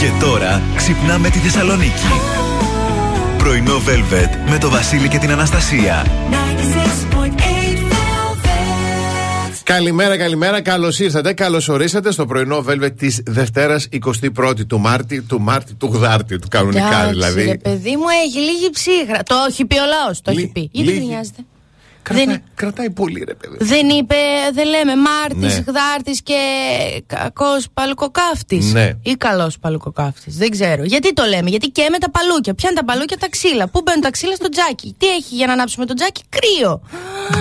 Και τώρα ξυπνάμε τη Θεσσαλονίκη. Πρωινό Velvet με το Βασίλη και την Αναστασία. Καλημέρα, καλημέρα. Καλώς ήρθατε. Καλώς ορίσατε στο πρωινό Velvet της Δευτέρας 21η του Μάρτη, του Μάρτη, του Γδάρτη, του κανονικά Εντάξει, δηλαδή. Ρε παιδί μου, έχει λίγη ψύχρα. Το έχει πει ο λαός. Το Λι- έχει πει. Γιατί λίγη. Νοιάζεται. Κρατάει, Δεν- κρατάει πολύ, ρε παιδί. Δεν είπε, δεν λέμε Μάρτης, Ναι. Γδάρτης και κακός παλουκοκάφτης. Ναι. Ή καλός παλουκοκάφτης. Δεν ξέρω. Γιατί το λέμε, Γιατί και με τα παλούκια. Ποια είναι τα παλούκια, τα ξύλα. Πού μπαίνουν τα ξύλα στο τζάκι. Τι έχει για να ανάψουμε το τζάκι, κρύο.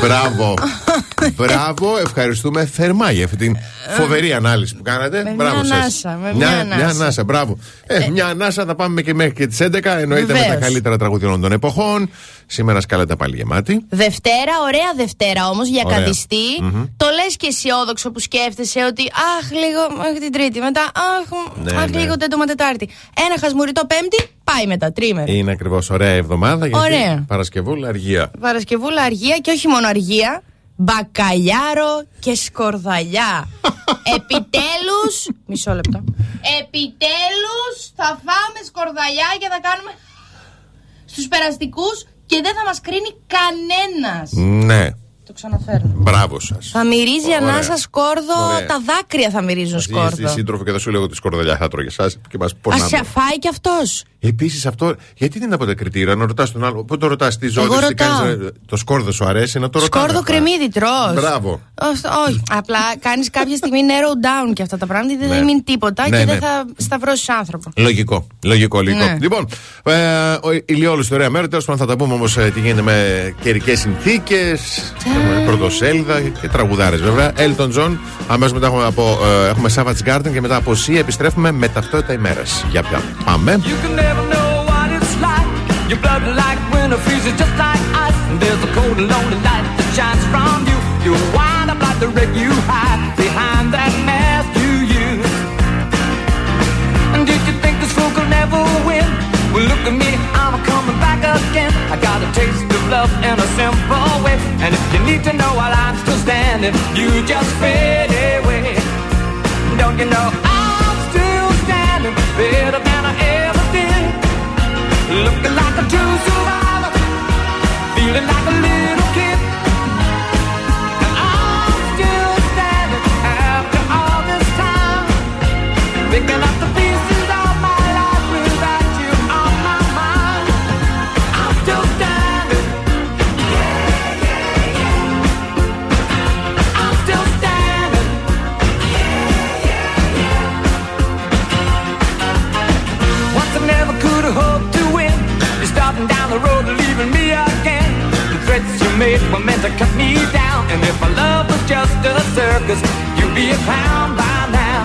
Μπράβο. Μπράβο, ευχαριστούμε θερμά για αυτή την φοβερή ανάλυση που κάνατε. Με μπράβο μια σας. ανάσα, με μια ανάσα. Μια ανάσα, μπράβο. Ε, μια ανάσα θα πάμε και μέχρι και τις 11. Εννοείται με τα Βεβαίως. καλύτερα τραγούδια όλων των εποχών. Σήμερα σκάλατε πάλι γεμάτη. Δευτέρα, ωραία Δευτέρα όμως για Ωραία. καδιστή. Το λες και αισιόδοξο που σκέφτεσαι ότι Αχ, λίγο μέχρι την Τρίτη. Μετά, Αχ, Ναι, αχ ναι. λίγο τέτομα Τετάρτη. Ένα χασμουριτό Πέμπτη, πάει μετά, τρίμερο. Είναι ακριβώς ωραία εβδομάδα γιατί Ωραία. Παρασκευούλα αργία. Παρασκευούλα αργία και όχι μόνο αργία. Μπακαλιάρο και σκορδαλιά. Επιτέλους Μισό λεπτό. Επιτέλους θα φάμε σκορδαλιά και θα κάνουμε στους περαστικούς και δεν θα μας κρίνει κανένας. Ναι, Το ξαναφέρνω. μπράβο σας. Θα μυρίζει Ωραία. ανάσα σκόρδο, Ωραία. τα δάκρυα θα μυρίζουν Στη σκόρδο. σύντροφο και θα σου λέω ότι σκορδαλιά θα τρώγε εσάς και μας Α σε πονάμε. αφάει κι αυτός; Επίσης αυτό, γιατί δεν είναι από κριτήρα, να ρωτάς τον άλλο. Πού το ρωτάς, τι ζώνη, Εγώ τι ρωτάω. κάνεις, ε, Το σκόρδο σου αρέσει να το ρωτάς Σκόρδο αυτά. κρεμμύδι τρως. Μπράβο. Ω- Όχι. Απλά κάνεις κάποια στιγμή narrow down και αυτά τα πράγματα. γιατί Ναι. Δεν μείνει τίποτα Ναι, και ναι. δεν θα σταυρώσεις άνθρωπο. Λογικό, λογικό, λογικό. Ναι. Λοιπόν, ε, ο ηλιόλου στο ωραία μέρα. Τέλος πάντων θα τα πούμε όμως τι γίνεται με καιρικές συνθήκες. Πρωτοσέλιδα και τραγουδάρε βέβαια. Elton John. Αμέσω μετά έχουμε, από, ε, έχουμε Savage Garden και μετά από C επιστρέφουμε με ταυτότητα ημέρα. Για πια. Πάμε. You can never know what it's like. Your blood like winter freezes just like ice. And there's a cold and lonely light that shines from you. You wind up like the wreck you hide behind that mask you use. And did you think this fool could never win? Well, look at me, I'm coming back again. I got a taste of love in a simple way. And if you need to know while I'm still standing, you just fade away. Don't you know I'm still standing better than I ever did? Looking like a true survivor, feeling like a little kid. And I'm still standing after all this time, picking up the made were meant to cut me down. And if my love was just a circus, you'd be a clown by now.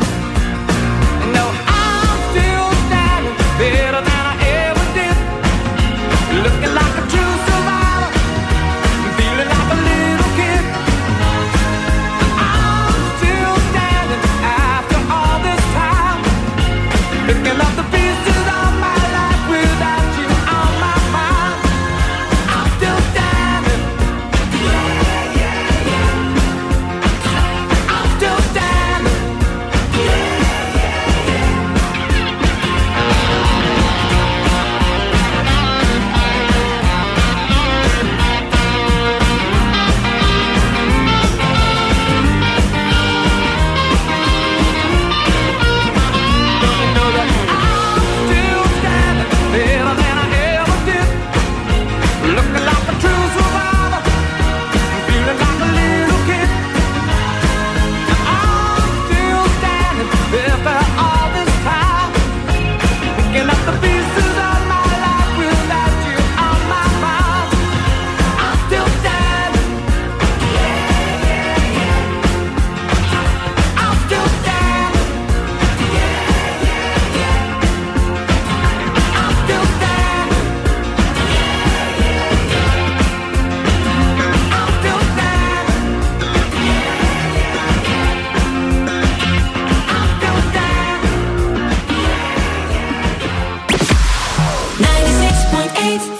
No, I'm still standing better than I ever did. Looking like a true survivor, feeling like a little kid. I'm still standing after all this time. Picking up life.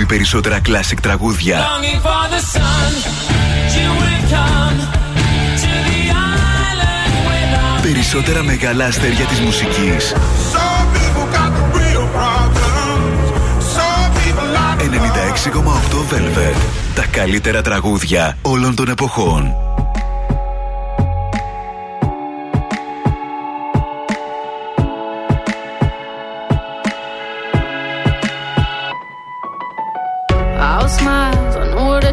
ακόμη περισσότερα classic τραγούδια. Περισσότερα μεγάλα αστέρια της μουσικής. 96,8 Velvet. Τα καλύτερα τραγούδια όλων των εποχών.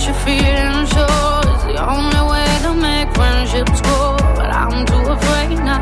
That to let your feelings show is the only way to make friendships grow. But I'm too afraid now.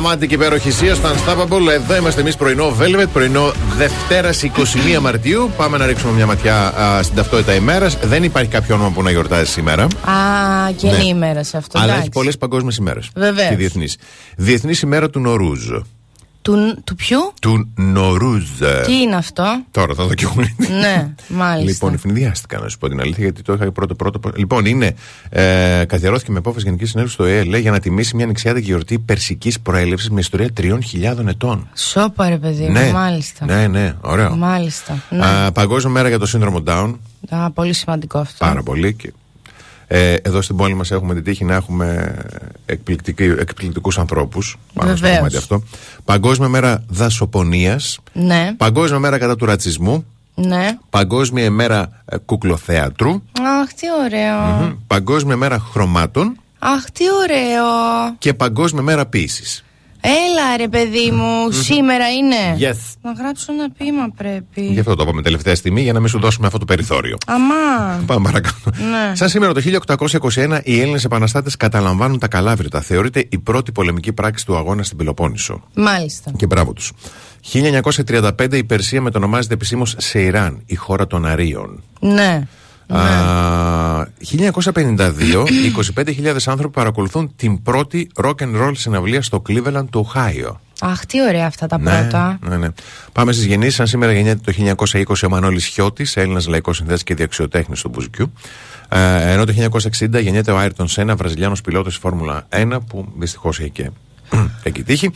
Today. Ασταμάτητη και υπέροχη Σία στο Unstoppable. Εδώ είμαστε εμείς πρωινό Velvet, πρωινό Δευτέρας 21 Μαρτίου. Πάμε να ρίξουμε μια ματιά α, στην ταυτότητα ημέρας. Δεν υπάρχει κάποιο όνομα που να γιορτάζει σήμερα. Α, και Ναι. είναι ημέρας σε αυτό. Αλλά εντάξει. έχει πολλές παγκόσμιες ημέρες. Βεβαίως. Και διεθνείς. Διεθνής ημέρα του Νορούζ. Του, του ποιου; Του Νορούζ. Τι είναι αυτό; Τώρα θα δω και εγώ. ναι, μάλιστα. Λοιπόν, ευνηδιάστηκα να σου πω την αλήθεια, γιατί το είχα πρώτο πρώτο. Λοιπόν, είναι. Ε, καθιερώθηκε με απόφαση Γενικής Συνέλευσης στο ΕΕ λέει, για να τιμήσει μια νηξιάτικη γιορτή περσικής προέλευσης με ιστορία 3.000 ετών. Σόπα ρε παιδί μου, ναι, μάλιστα. ναι, ναι, ωραίο. Μάλιστα. Ναι. Α, παγκόσμια μέρα για το σύνδρομο Down. Α, πολύ σημαντικό αυτό. Πάρα πολύ. Και, ε, εδώ στην πόλη μας έχουμε την τύχη να έχουμε εκπληκτικούς ανθρώπους. Πάνω στο Βεβαίως. κομμάτι αυτό. Παγκόσμια μέρα δασοπονίας. Ναι, Παγκόσμια μέρα κατά του ρατσισμού. ναι. Παγκόσμια ημέρα ε, κουκλοθέατρου. Αχ, τι ωραίο. Μμμ. Παγκόσμια μέρα χρωμάτων. Αχ, τι ωραίο. Και Παγκόσμια μέρα ποίηση. Έλα ρε παιδί μου, σήμερα είναι. Yes. Να γράψω ένα ποίημα πρέπει. Γι' αυτό το είπαμε τελευταία στιγμή για να μην σου δώσουμε αυτό το περιθώριο. Αμάν. Πάμε παρακάτω. Ναι. Σαν σήμερα το 1821, οι Έλληνες επαναστάτες καταλαμβάνουν τα Καλάβρητα. Θεωρείται η πρώτη πολεμική πράξη του αγώνα στην Πελοπόννησο. Μάλιστα. Και μπράβο τους. 1935 η Περσία μετονομάζεται επισήμως σε Ιράν, η χώρα των Αρίων. Ναι. Α, 1952, 25.000 άνθρωποι παρακολουθούν την πρώτη rock and roll συναυλία στο Cleveland του Οχάιο. Αχ, τι ωραία αυτά τα πρώτα. Ναι, ναι. Πάμε στις γεννήσεις. Σαν σήμερα γεννιέται το 1920 ο Μανώλης Χιώτης, Έλληνας λαϊκός συνθέτη και διαξιοτέχνης του Μπουζουκιού. Ε, ενώ το 1960 γεννιέται ο Άιρτον Σένα, Βραζιλιάνος πιλότος Φόρμουλα 1, που δυστυχώς έχει και εκεί τύχη.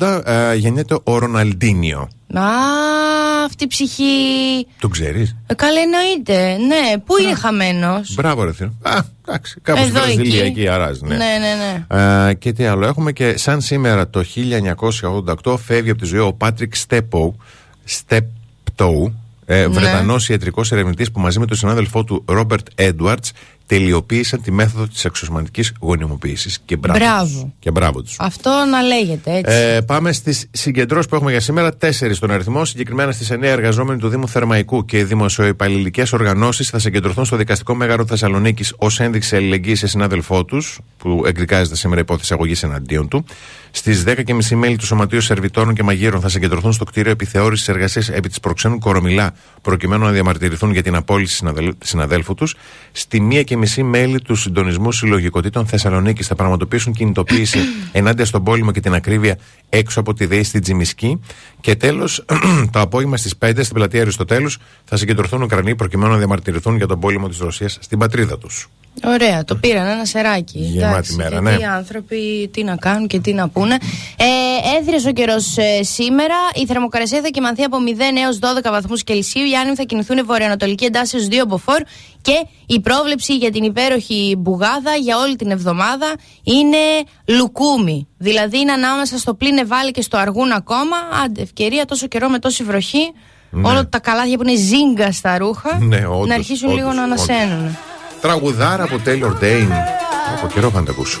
1980 ε, γεννιέται ο Ροναλντίνιο. Α, αυτή η ψυχή. Τον ξέρεις; Ε, καλά εννοείται. Ναι, πού είναι χαμένος; Μπράβο, ρε φίλε. Α, εντάξει. Κάπου στη Εδώ, Βραζιλία εκεί. εκεί αράζει. Ναι. Ναι, ναι, ναι. Ε, και τι άλλο έχουμε και σαν σήμερα το 1988 φεύγει από τη ζωή ο Πάτρικ Στέπο, Στέπτοου, Ναι. ε, Βρετανός ιατρικός ερευνητής που μαζί με τον συνάδελφό του Ρόμπερτ Έντουαρτς τελειοποίησαν τη μέθοδο της αξιοσωματικής γονιμοποίησης και μπράβο, Μπράβο. τους. Και μπράβο τους. Αυτό να λέγεται έτσι. Ε, πάμε στις συγκεντρώσεις που έχουμε για σήμερα. Τέσσερις στον αριθμό. Συγκεκριμένα στις 9 εργαζόμενοι του Δήμου Θερμαϊκού και δημοσιοϊπαλληλικές οργανώσεις θα συγκεντρωθούν στο δικαστικό μέγαρο Θεσσαλονίκης ως ένδειξη αλληλεγγύης σε συνάδελφό τους, που εκδικάζεται σήμερα υπόθεση αγωγής εναντίον του. Στις 10.30 μέλη του Σωματείου Σερβιτόρων και Μαγείρων θα συγκεντρωθούν στο κτίριο επιθεώρησης εργασίας επί της προξένου Κορομιλά, προκειμένου να διαμαρτυρηθούν για την απόλυση συναδελ- συναδέλφου τους. Στη 1.30 μέλη του Συντονισμού Συλλογικοτήτων Θεσσαλονίκη θα πραγματοποιήσουν κινητοποίηση ενάντια στον πόλεμο και την ακρίβεια έξω από τη ΔΕΗ στην Τζιμισκή. Και τέλος, το απόγευμα στις 5 στην πλατεία Αριστοτέλους θα συγκεντρωθούν Ουκρανοί προκειμένου να διαμαρτυρηθούν για τον πόλεμο της Ρωσίας στην πατρίδα τους. Ωραία, το πήραν ένα σεράκι. Γεμάτη Εντάξει, μέρα, ναι. Οι άνθρωποι τι να κάνουν και τι να πούνε. Ε, ο καιρός ε, σήμερα. Η θερμοκρασία θα κοιμανθεί από 0 έως 12 βαθμούς Κελσίου. Οι άνεμοι θα κινηθούν βορειοανατολική εντάσσεω 2 μποφόρ. Και η πρόβλεψη για την υπέροχη μπουγάδα για όλη την εβδομάδα είναι λουκούμι. Δηλαδή είναι ανάμεσα στο πλήνε βάλει και στο αργούν ακόμα. Άντε, ευκαιρία τόσο καιρό με τόση βροχή. Ναι. Όλα τα καλάθια που είναι ζύγκα στα ρούχα ναι, όντως, να αρχίσουν όντως, λίγο να ανασένουν. Όντως. Τραγουδάρα από Taylor Dane. Από καιρό θα ακούσω.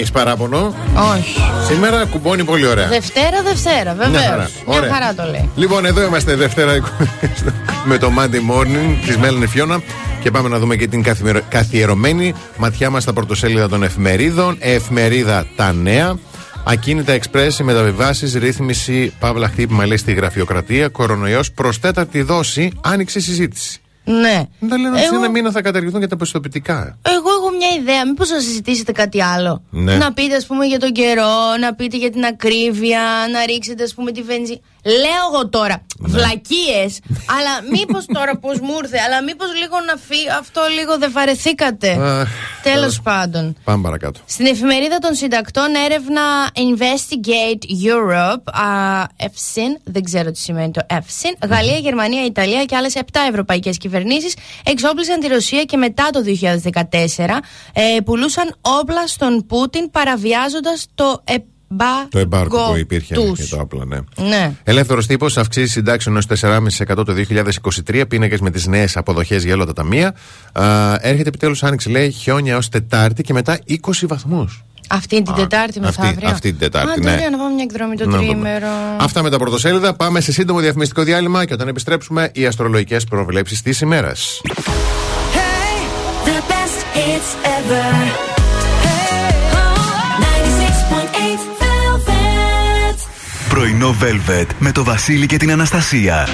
Έχει παράπονο. Όχι. Σήμερα κουμπώνει πολύ ωραία. Δευτέρα, Δευτέρα, Μια βεβαίως. χαρά. Μια Ωραία. χαρά το λέει. Λοιπόν, εδώ είμαστε Δευτέρα με το Monday Morning της Μέλνη Φιώνα και πάμε να δούμε και την καθημερο- καθιερωμένη ματιά μας στα πρωτοσέλιδα των εφημερίδων. Εφημερίδα Τα Νέα. Ακίνητα εξπρές, μεταβιβάσεις, ρύθμιση, παύλα χτύπημα λέει στη γραφειοκρατία, κορονοϊός προ τέταρτη δόση, άνοιξε η συζήτηση. Ναι. Δεν τα λένε ότι σε Εγώ- ένα μήνα θα καταργηθούν και τα πιστοποιητικά. Εγώ έχω μια ιδέα. Μήπως να συζητήσετε κάτι άλλο. Ναι. Να πείτε, ας πούμε, για τον καιρό, να πείτε για την ακρίβεια, να ρίξετε, ας πούμε, τη βενζίνη. Λέω εγώ τώρα Ναι. Βλακίες, αλλά μήπως τώρα πώς μου ήρθε, αλλά μήπως λίγο να φύγει. Αυτό λίγο δεν βαρεθήκατε. Αχ, Τέλος τέλος. πάντων. Πάμε παρακάτω. Στην εφημερίδα των συντακτών έρευνα Investigate Europe, α, EFSIN, δεν ξέρω τι σημαίνει το EFSIN, Γαλλία, Γερμανία, Ιταλία και άλλες 7 ευρωπαϊκές κυβερνήσεις εξόπλισαν τη Ρωσία και μετά το 2014 ε, πουλούσαν όπλα στον Πούτιν παραβιάζοντας το εμπάργκο Το εμπάρκο που υπήρχε τους. για το όπλα, ναι. Ναι. Ελεύθερος τύπος, αυξήσεις συντάξεων ως 4,5% το 2023, πίνακες με τις νέες αποδοχές για όλα τα ταμεία. Α, έρχεται επιτέλους άνοιξη, λέει, χιόνια ως Τετάρτη και μετά 20 βαθμούς. Αυτή την Α, Τετάρτη αυτή- μεθαύριο. αυτή την Τετάρτη, Α, ναι. ωραία, να πάμε μια εκδρομή το Να δούμε. τρίμερο. Αυτά με τα πρωτοσέλιδα. Πάμε σε σύντομο διαφημιστικό διάλειμμα και όταν επιστρέψουμε, οι αστρολογικές προβλέψεις της ημέρας. The best hits ever. Πρωινό Velvet με το Βασίλη και την Αναστασία.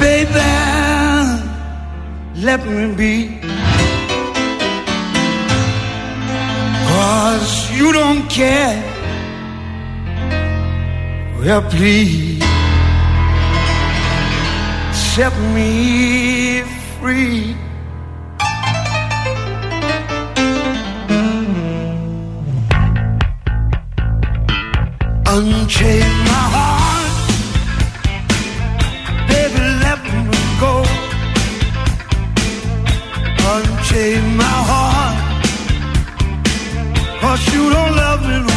Baby. Let me be. Cause you don't care. Well, please set me free. Unchain my heart, baby, let me go. Unchain my heart, cause you don't love me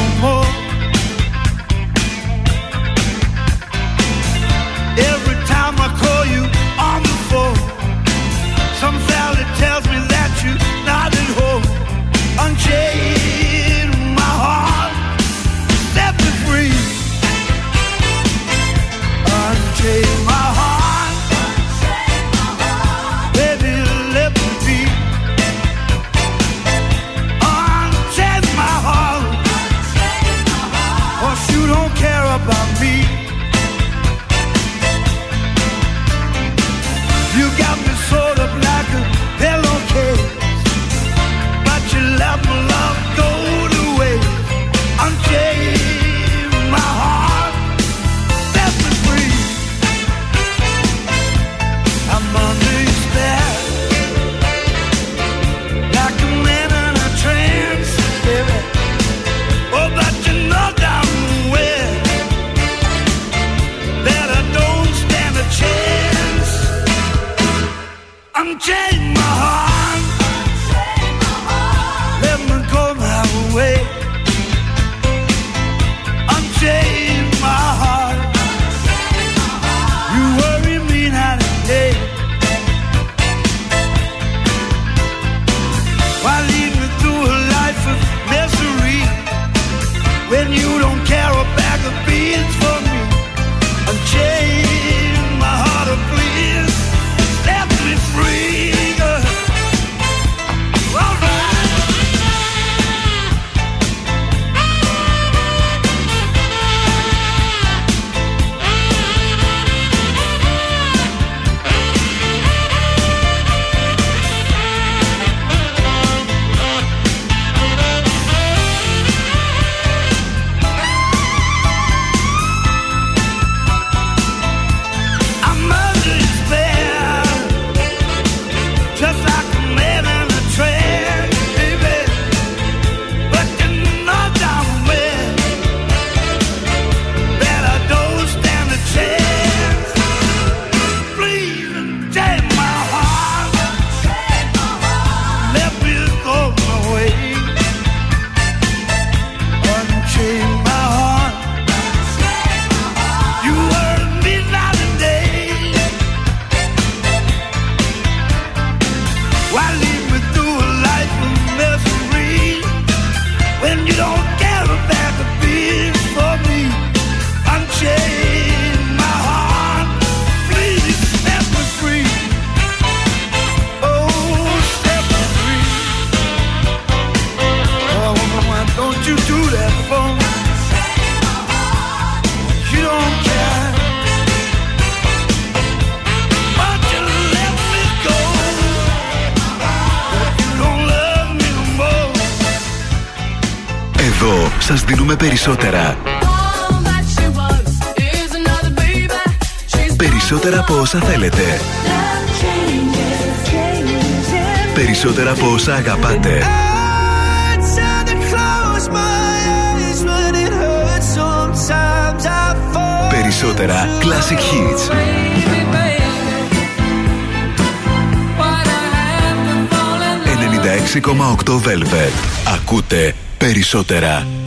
περισσότερα.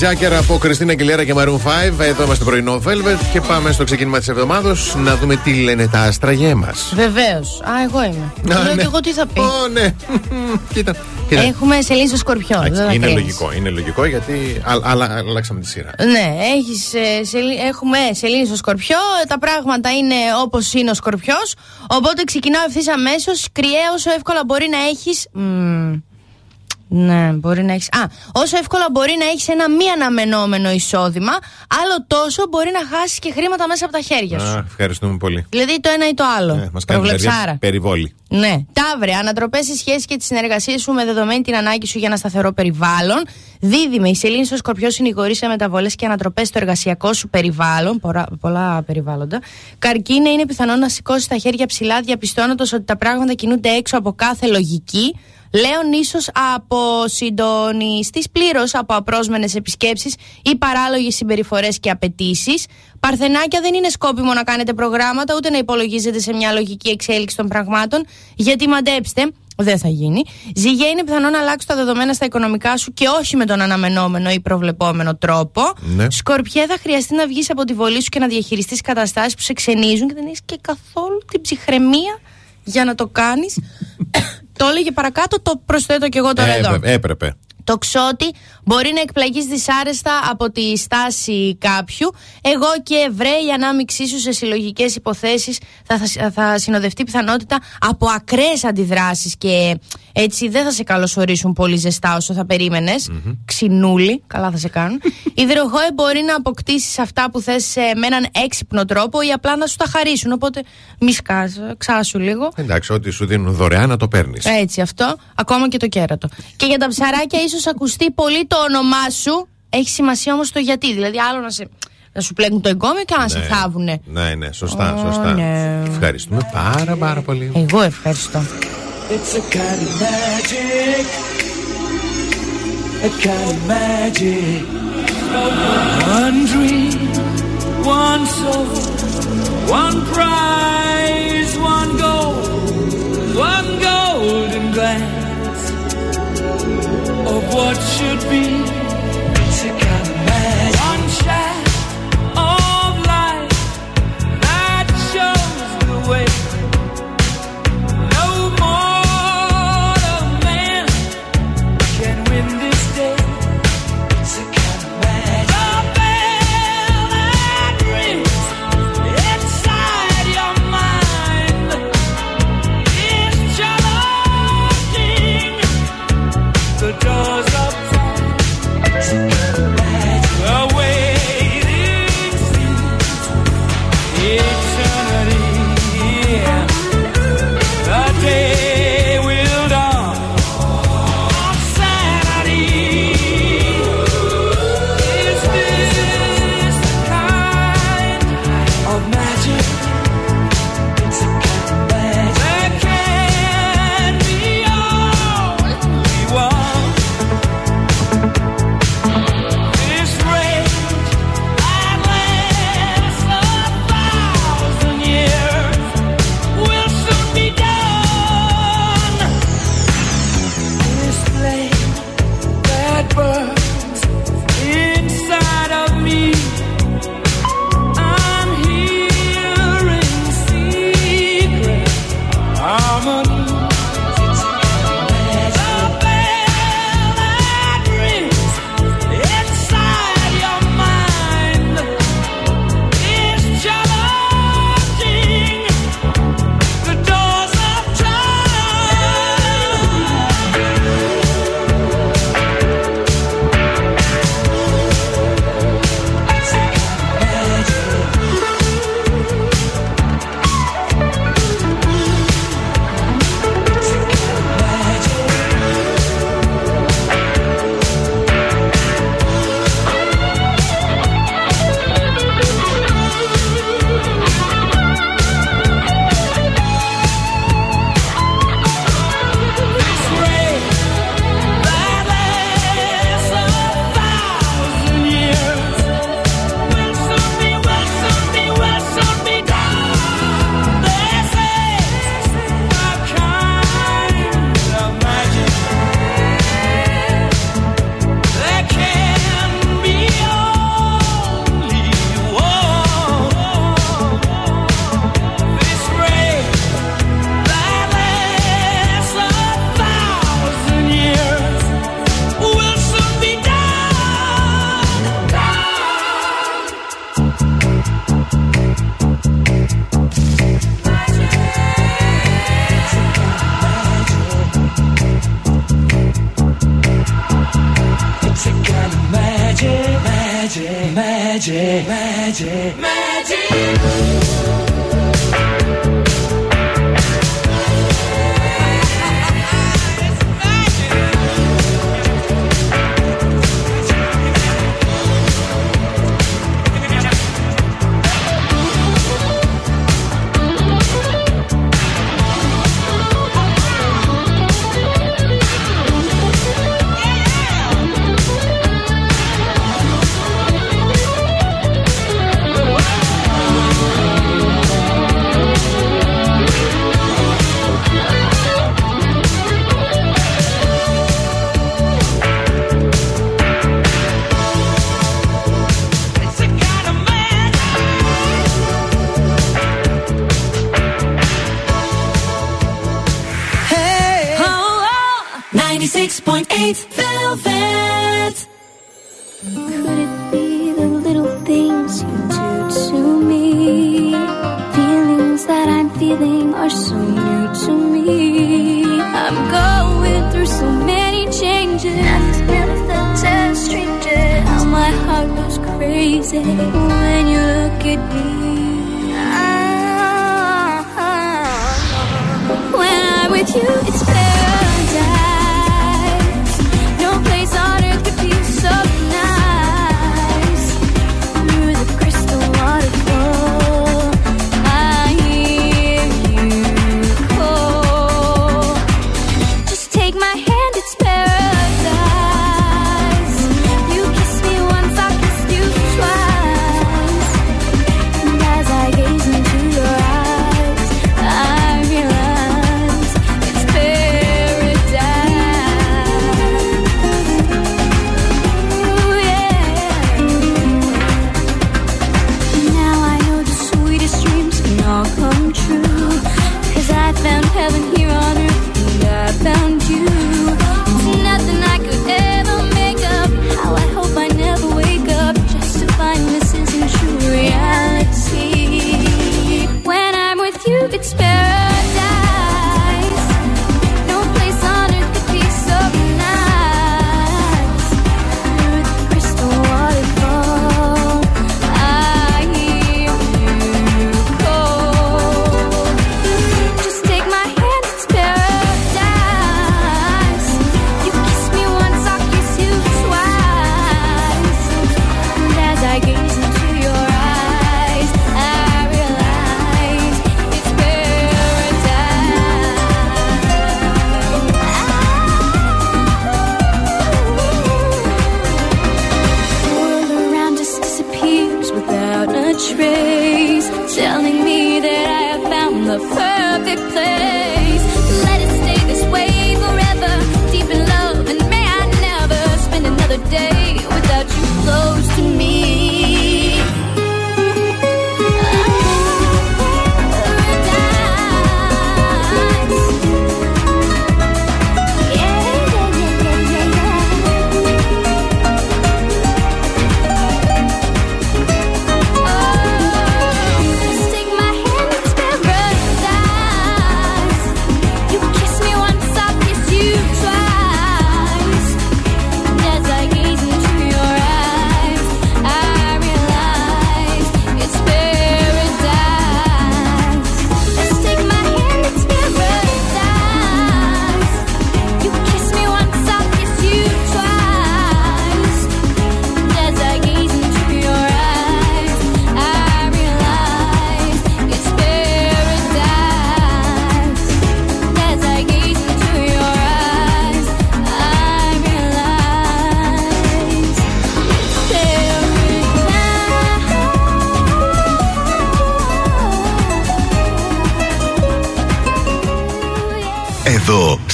Moves Like Jagger από Κριστίνα Αγγιλέρα και Maroon 5. Εδώ είμαστε πρωινό Velvet και πάμε στο ξεκίνημα της εβδομάδα να δούμε τι λένε τα άστρα για εμά. Βεβαίως. Α, εγώ είμαι. Α, Λέω ναι. και εγώ τι θα πει. Ω, ναι. Κοίτα. Κοίτα. Έχουμε σελήνη στο σκορπιό. δεν θα είναι κρίνεις. λογικό, είναι λογικό γιατί α, άλλα- αλλάξαμε τη σειρά. Ναι, έχεις, ε, σελί- έχουμε σελήνη στο σκορπιό. ε, Τα πράγματα είναι όπως είναι ο σκορπιός. Οπότε ξεκινάω ευθύς αμέσως. Κρυέ όσο εύκολα μπορεί να έχεις. Ναι, μπορεί να έχει. Α, όσο εύκολα μπορεί να έχεις ένα μη αναμενόμενο εισόδημα, άλλο τόσο μπορεί να χάσεις και χρήματα μέσα από τα χέρια σου. Α, ευχαριστούμε πολύ. Δηλαδή το ένα ή το άλλο. Ε, μας κάνει Προβλεψάρα. δηλαδή περιβόλη. Ναι. Ταύρε, ανατροπές στη σχέση και τι συνεργασίε σου με δεδομένη την ανάγκη σου για ένα σταθερό περιβάλλον. Δίδυμε, η σελήνη στο σκορπιό συνηγορεί σε μεταβολές και ανατροπές στο εργασιακό σου περιβάλλον. Πολλά, πολλά περιβάλλοντα. Καρκίνε, είναι πιθανό να σηκώσεις τα χέρια ψηλά, διαπιστώνοντας ότι τα πράγματα κινούνται έξω από κάθε λογική. Λέων, ίσως αποσυντονιστεί πλήρως από απρόσμενες επισκέψεις ή παράλογες συμπεριφορές και απαιτήσεις. Παρθενάκια δεν είναι σκόπιμο να κάνετε προγράμματα ούτε να υπολογίζετε σε μια λογική εξέλιξη των πραγμάτων, γιατί μαντέψτε, δεν θα γίνει. Ζυγέ είναι πιθανό να αλλάξει τα δεδομένα στα οικονομικά σου και όχι με τον αναμενόμενο ή προβλεπόμενο τρόπο. Ναι. Σκορπιέ θα χρειαστεί να βγεις από τη βολή σου και να διαχειριστείς καταστάσεις που σε ξενίζουν και δεν έχεις και καθόλου την ψυχραιμία για να το κάνεις. το έλεγε παρακάτω, το προσθέτω κι εγώ τώρα εδώ. Έπρεπε, έπρεπε. Το ξότι μπορεί να εκπλαγείς δυσάρεστα από τη στάση κάποιου. Εγώ και Εβραίοι, η ανάμειξή σου σε συλλογικές υποθέσεις θα, θα, θα συνοδευτεί πιθανότητα από ακραίες αντιδράσεις και έτσι δεν θα σε καλωσορίσουν πολύ ζεστά όσο θα περίμενες. Ξινούλη, καλά θα σε κάνουν. Υδροχόε μπορεί να αποκτήσεις αυτά που θες με έναν έξυπνο τρόπο ή απλά να σου τα χαρίσουν. Οπότε μη σκάς, ξάσου λίγο. Εντάξει, ό,τι σου δίνουν δωρεάν να το παίρνεις. Έτσι αυτό, ακόμα και το κέρατο. Και για τα ψαράκια, ίσως ακουστεί πολύ το όνομά σου. Έχει σημασία όμως το γιατί. Δηλαδή, άλλο να, σε, να σου πλέγουν το εγκόμιο και άλλο να σε θάβουνε. Ναι, ναι, σωστά, Ω, σωστά. ναι. Ευχαριστούμε πάρα πάρα πολύ. Εγώ ευχαριστώ. It's a kind of magic. A kind of magic. One dream, one soul, one prize, of what should be.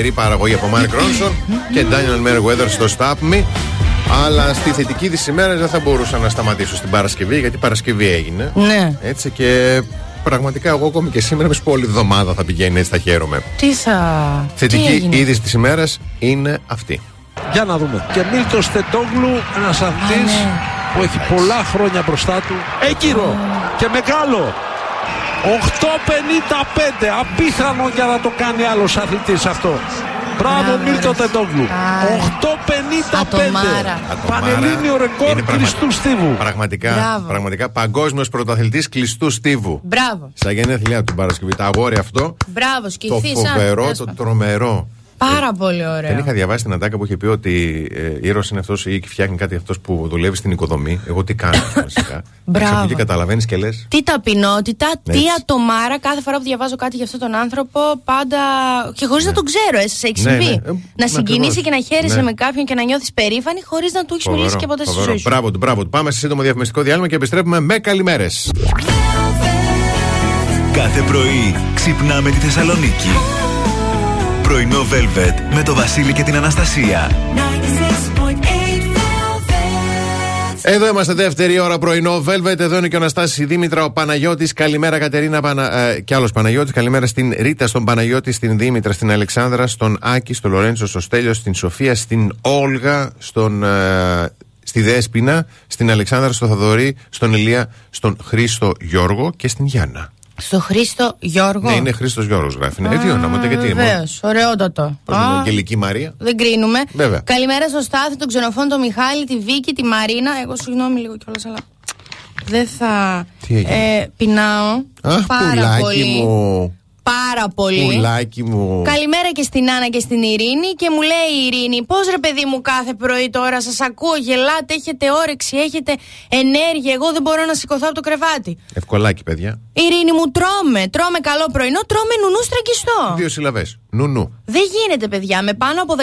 Τραγούδι. φοβερή παραγωγή από Mark Ronson και Daniel Merriweather στο Stop Me. Αλλά στη θετική της ημέρα δεν θα μπορούσα να σταματήσω στην Παρασκευή, γιατί Παρασκευή έγινε. Ναι. Έτσι και πραγματικά εγώ ακόμη και σήμερα με πω όλη εβδομάδα θα πηγαίνει έτσι θα χαίρομαι. Τι θα. τι Θετική έγινε; είδηση της ημέρας είναι αυτή. Για να δούμε. Και Μίλτος Στεντόγλου, ένας αθλητής ναι. που έχει πολλά χρόνια μπροστά του. Έγκυρο και μεγάλο. 8.55. Απίθανο για να το κάνει άλλος αθλητής αυτό. Μπράβο, Μπράβο, Μίλτο ρε. Τεντόγλου. Άρα. 8.55. Ατομάρα. Πανελλήνιο ρεκόρ Είναι πραγμα- κλειστού στίβου. Πραγματικά, Μπράβο. πραγματικά παγκόσμιος πρωταθλητής κλειστού στίβου. Μπράβο. Στα γενέθλιά του την Παρασκευή. Τα αγόρι αυτό. Μπράβο, Το σκηθεί. φοβερό, το τρομερό. Πάρα πολύ ωραίο. Δεν είχα διαβάσει την Αντάκα που είχε πει ότι ε, ήρωα είναι αυτός ή φτιάχνει κάτι αυτός που δουλεύει στην οικοδομή. Εγώ τι κάνω, βασικά. Μπράβο. Και καταλαβαίνεις και λες. Τι ταπεινότητα, τι Έτσι. ατομάρα. Κάθε φορά που διαβάζω κάτι για αυτόν τον άνθρωπο, πάντα. και χωρίς να τον ξέρω, εσύ έχει Ναι, συμβεί. ναι. Ε, να ακριβώς. συγκινήσει και να χαίρεσαι Ναι. με κάποιον και να νιώθεις περήφανη χωρίς να του έχεις μιλήσει και ποτέ στη ζωή σου. Μπράβο του, μπράβο του. Πάμε σε σύντομο διαφημιστικό διάλειμμα και επιστρέφουμε με καλημέρες. Κάθε πρωί ξυπνάμε τη Θεσσαλονίκη. Πρωινό Velvet με το Βασίλη και την Αναστασία. Εδώ είμαστε δεύτερη ώρα πρωινό. Velvet, εδώ είναι και ο Αναστάσης Δήμητρα, ο Παναγιώτης. Καλημέρα, Κατερίνα Πανα... ε, και άλλος Παναγιώτης. Καλημέρα στην Ρίτα, στον Παναγιώτη, στην Δήμητρα, στην Αλεξάνδρα, στον Άκη, στον Λορέντσο, στο Στέλιο, στην Σοφία, στην Όλγα, στον, ε, στη Δέσποινα, στην Αλεξάνδρα, στο Θαδωρή, στον Ηλία, στον Χρήστο Γιώργο και στην Γιάννα. Στο Χρήστο Γιώργο. Ναι, είναι Χρήστος Γιώργος, γράφει. Είναι δύο ονόματα, γιατί είναι. Βεβαίως, ωραιότατο. Πώς είναι, Α, Αγγελική Μαρία. Δεν κρίνουμε. Βέβαια. Καλημέρα στο Στάθη, τον Ξενοφών, τον Μιχάλη, τη Βίκη, τη Μαρίνα. Εγώ συγγνώμη λίγο κιόλας, αλλά. Δεν θα. Τι έγινε; Ε, πεινάω. Αχ, πάρα πουλάκι πολύ. μου. Πάρα πολύ. Πουλάκι μου. Καλημέρα και στην Άννα και στην Ειρήνη και μου λέει η Ειρήνη Πώς ρε παιδί μου κάθε πρωί τώρα σας ακούω γελάτε, έχετε όρεξη, έχετε ενέργεια Εγώ δεν μπορώ να σηκωθώ από το κρεβάτι Ευκολάκι, παιδιά. Ειρήνη μου τρώμε, τρώμε καλό πρωινό, τρώμε νουνούς στραγγιστό Δύο συλλαβές. Νου-νου. Δεν γίνεται παιδιά, με πάνω από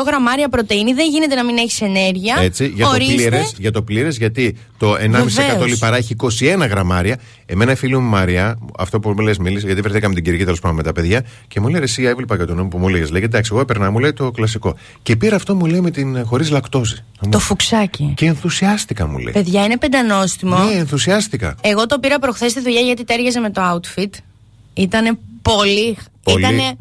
18% γραμμάρια πρωτεΐνη δεν γίνεται να μην έχεις ενέργεια Έτσι, για Ορίστε. το πλήρες, για το πλήρες, γιατί το 1,5% Βεβαίως. λιπαρά έχει 21 γραμμάρια. Εμένα η φίλη μου Μαρία, αυτό που μου λες, μίλησε, γιατί βρεθήκαμε την Κυριακή τέλος πάντων με τα παιδιά, και μου λέει Εσύ, έβλεπα και τον νόμο που μου λέγες. Λέει, εντάξει, εγώ έπαιρνα, μου λέει το κλασικό. Και πήρα αυτό μου λέει με την χωρίς λακτόζη. Το φουξάκι Και ενθουσιάστηκα μου λέει. Παιδιά είναι πεντανόστιμο Ναι, ενθουσιάστηκα. Εγώ το πήρα προχθές στη δουλειά γιατί τέριαζε με το outfit. Ήτανε πολύ. Πολύ- Ήτανε,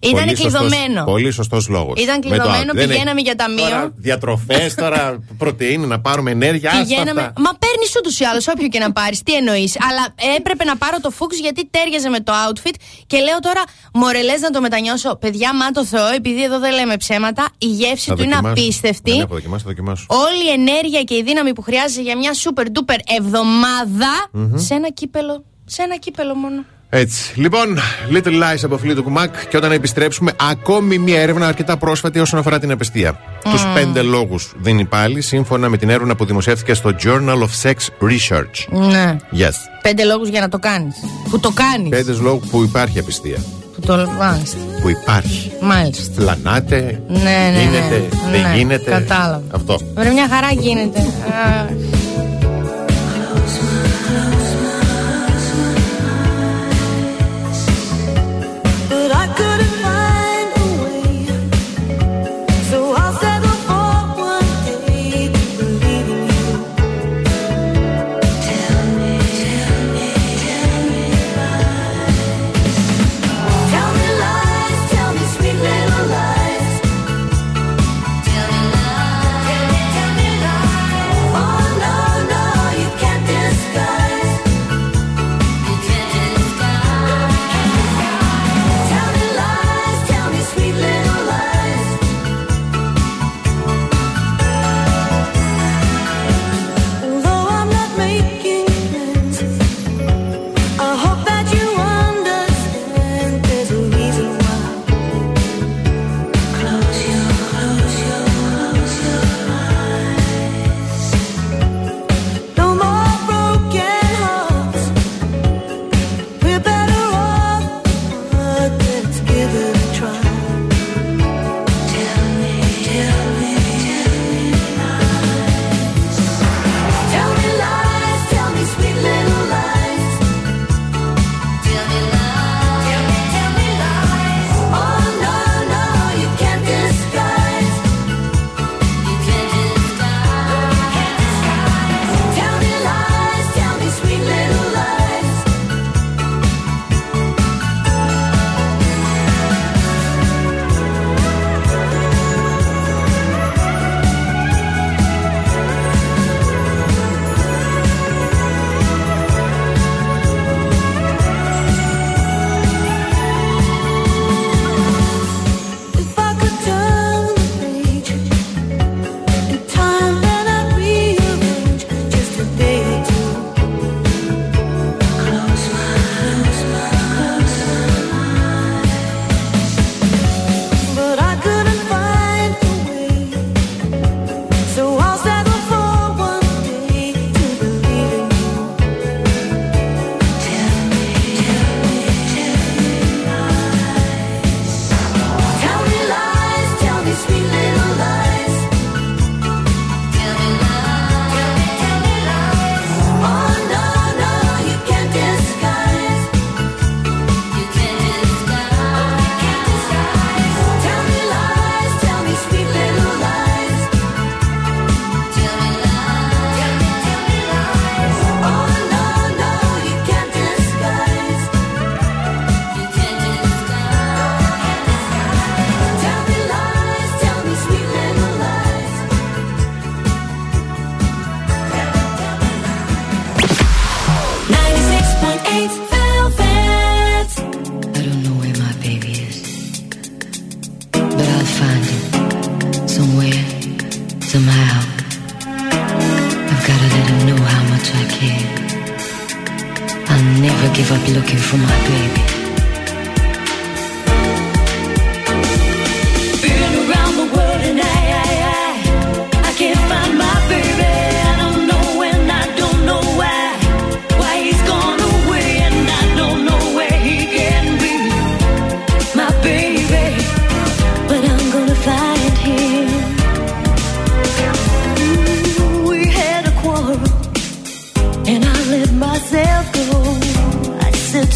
ήτανε Πολύ σωστός- κλειδωμένο. Πολύ σωστός λόγος. Ήταν κλειδωμένο, πηγαίναμε για ταμείο. Διατροφές τώρα, πρωτενη, να πάρουμε ενέργεια. Άστα Πηγαίναμε. αυτά. Μα παίρνεις ούτως ή άλλως, όποιο και να πάρεις. Τι εννοείς. Αλλά έπρεπε να πάρω το φούξ γιατί τέριαζε με το outfit. Και λέω τώρα, μορελέ να το μετανιώσω. Παιδιά, μα το Θεό, επειδή εδώ δεν λέμε ψέματα, η γεύση Θα του είναι δοκιμάσω. απίστευτη. Ναι, ναι, θα δοκιμάσω, θα δοκιμάσω. Όλη η ενέργεια και η δύναμη που χρειάζεσαι για μια super duper εβδομάδα Μμμ. σε ένα κύπελο. Σε ένα κύπελο μόνο. Έτσι. Λοιπόν, Little Lies από φίλη του Κουμάκ. Και όταν επιστρέψουμε, ακόμη μια έρευνα αρκετά πρόσφατη όσον αφορά την απιστία. Mm. Τους πέντε λόγους δίνει πάλι, σύμφωνα με την έρευνα που δημοσιεύτηκε στο Journal of Sex Research. Ναι. Yes. Πέντε λόγους για να το κάνεις. Που το κάνεις. Πέντε λόγου που υπάρχει απιστία. Που το μάλιστα. Που υπάρχει. Μάλιστα. Φλανάτε, Ναι, ναι, ναι. γίνεται, Ναι, δεν γίνεται. κατάλαβα. Αυτό. Βρε μια χαρά γίνεται.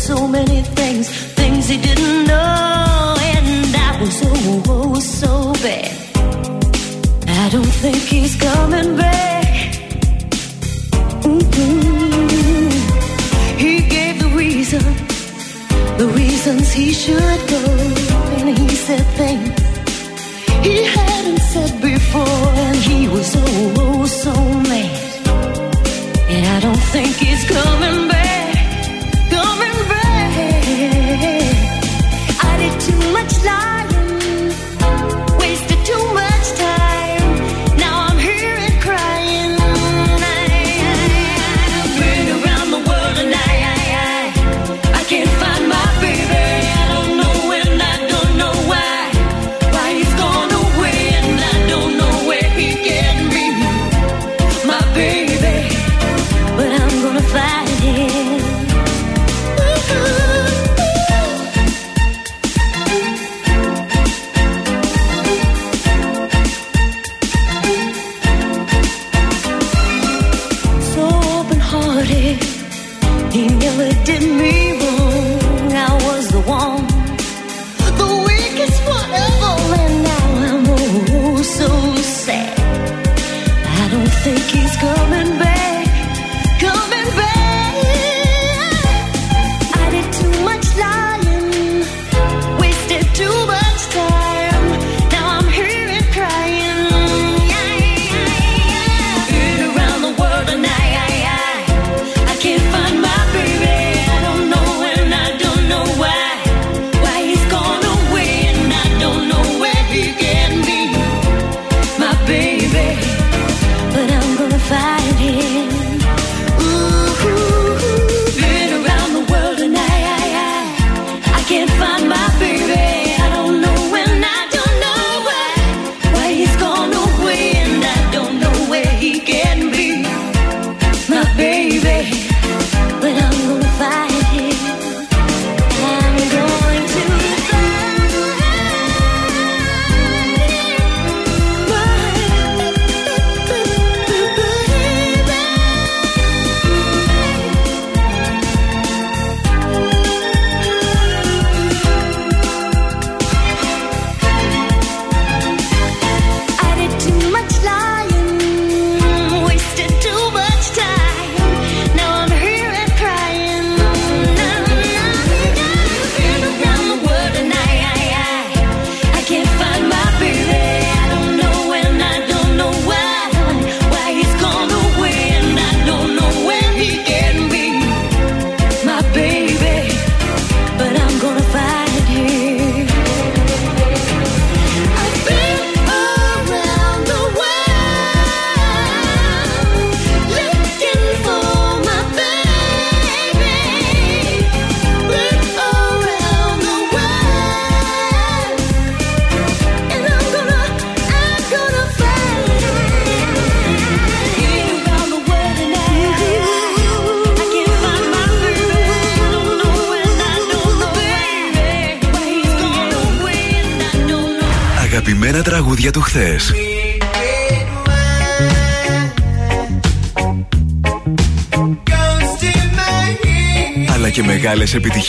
so many things, things he didn't know, and I was oh, oh so bad. I don't think he's coming back. Mm-hmm. He gave the reason, the reasons he should go, and he said things he hadn't said before, and he was oh so mad. And I don't think he's coming back.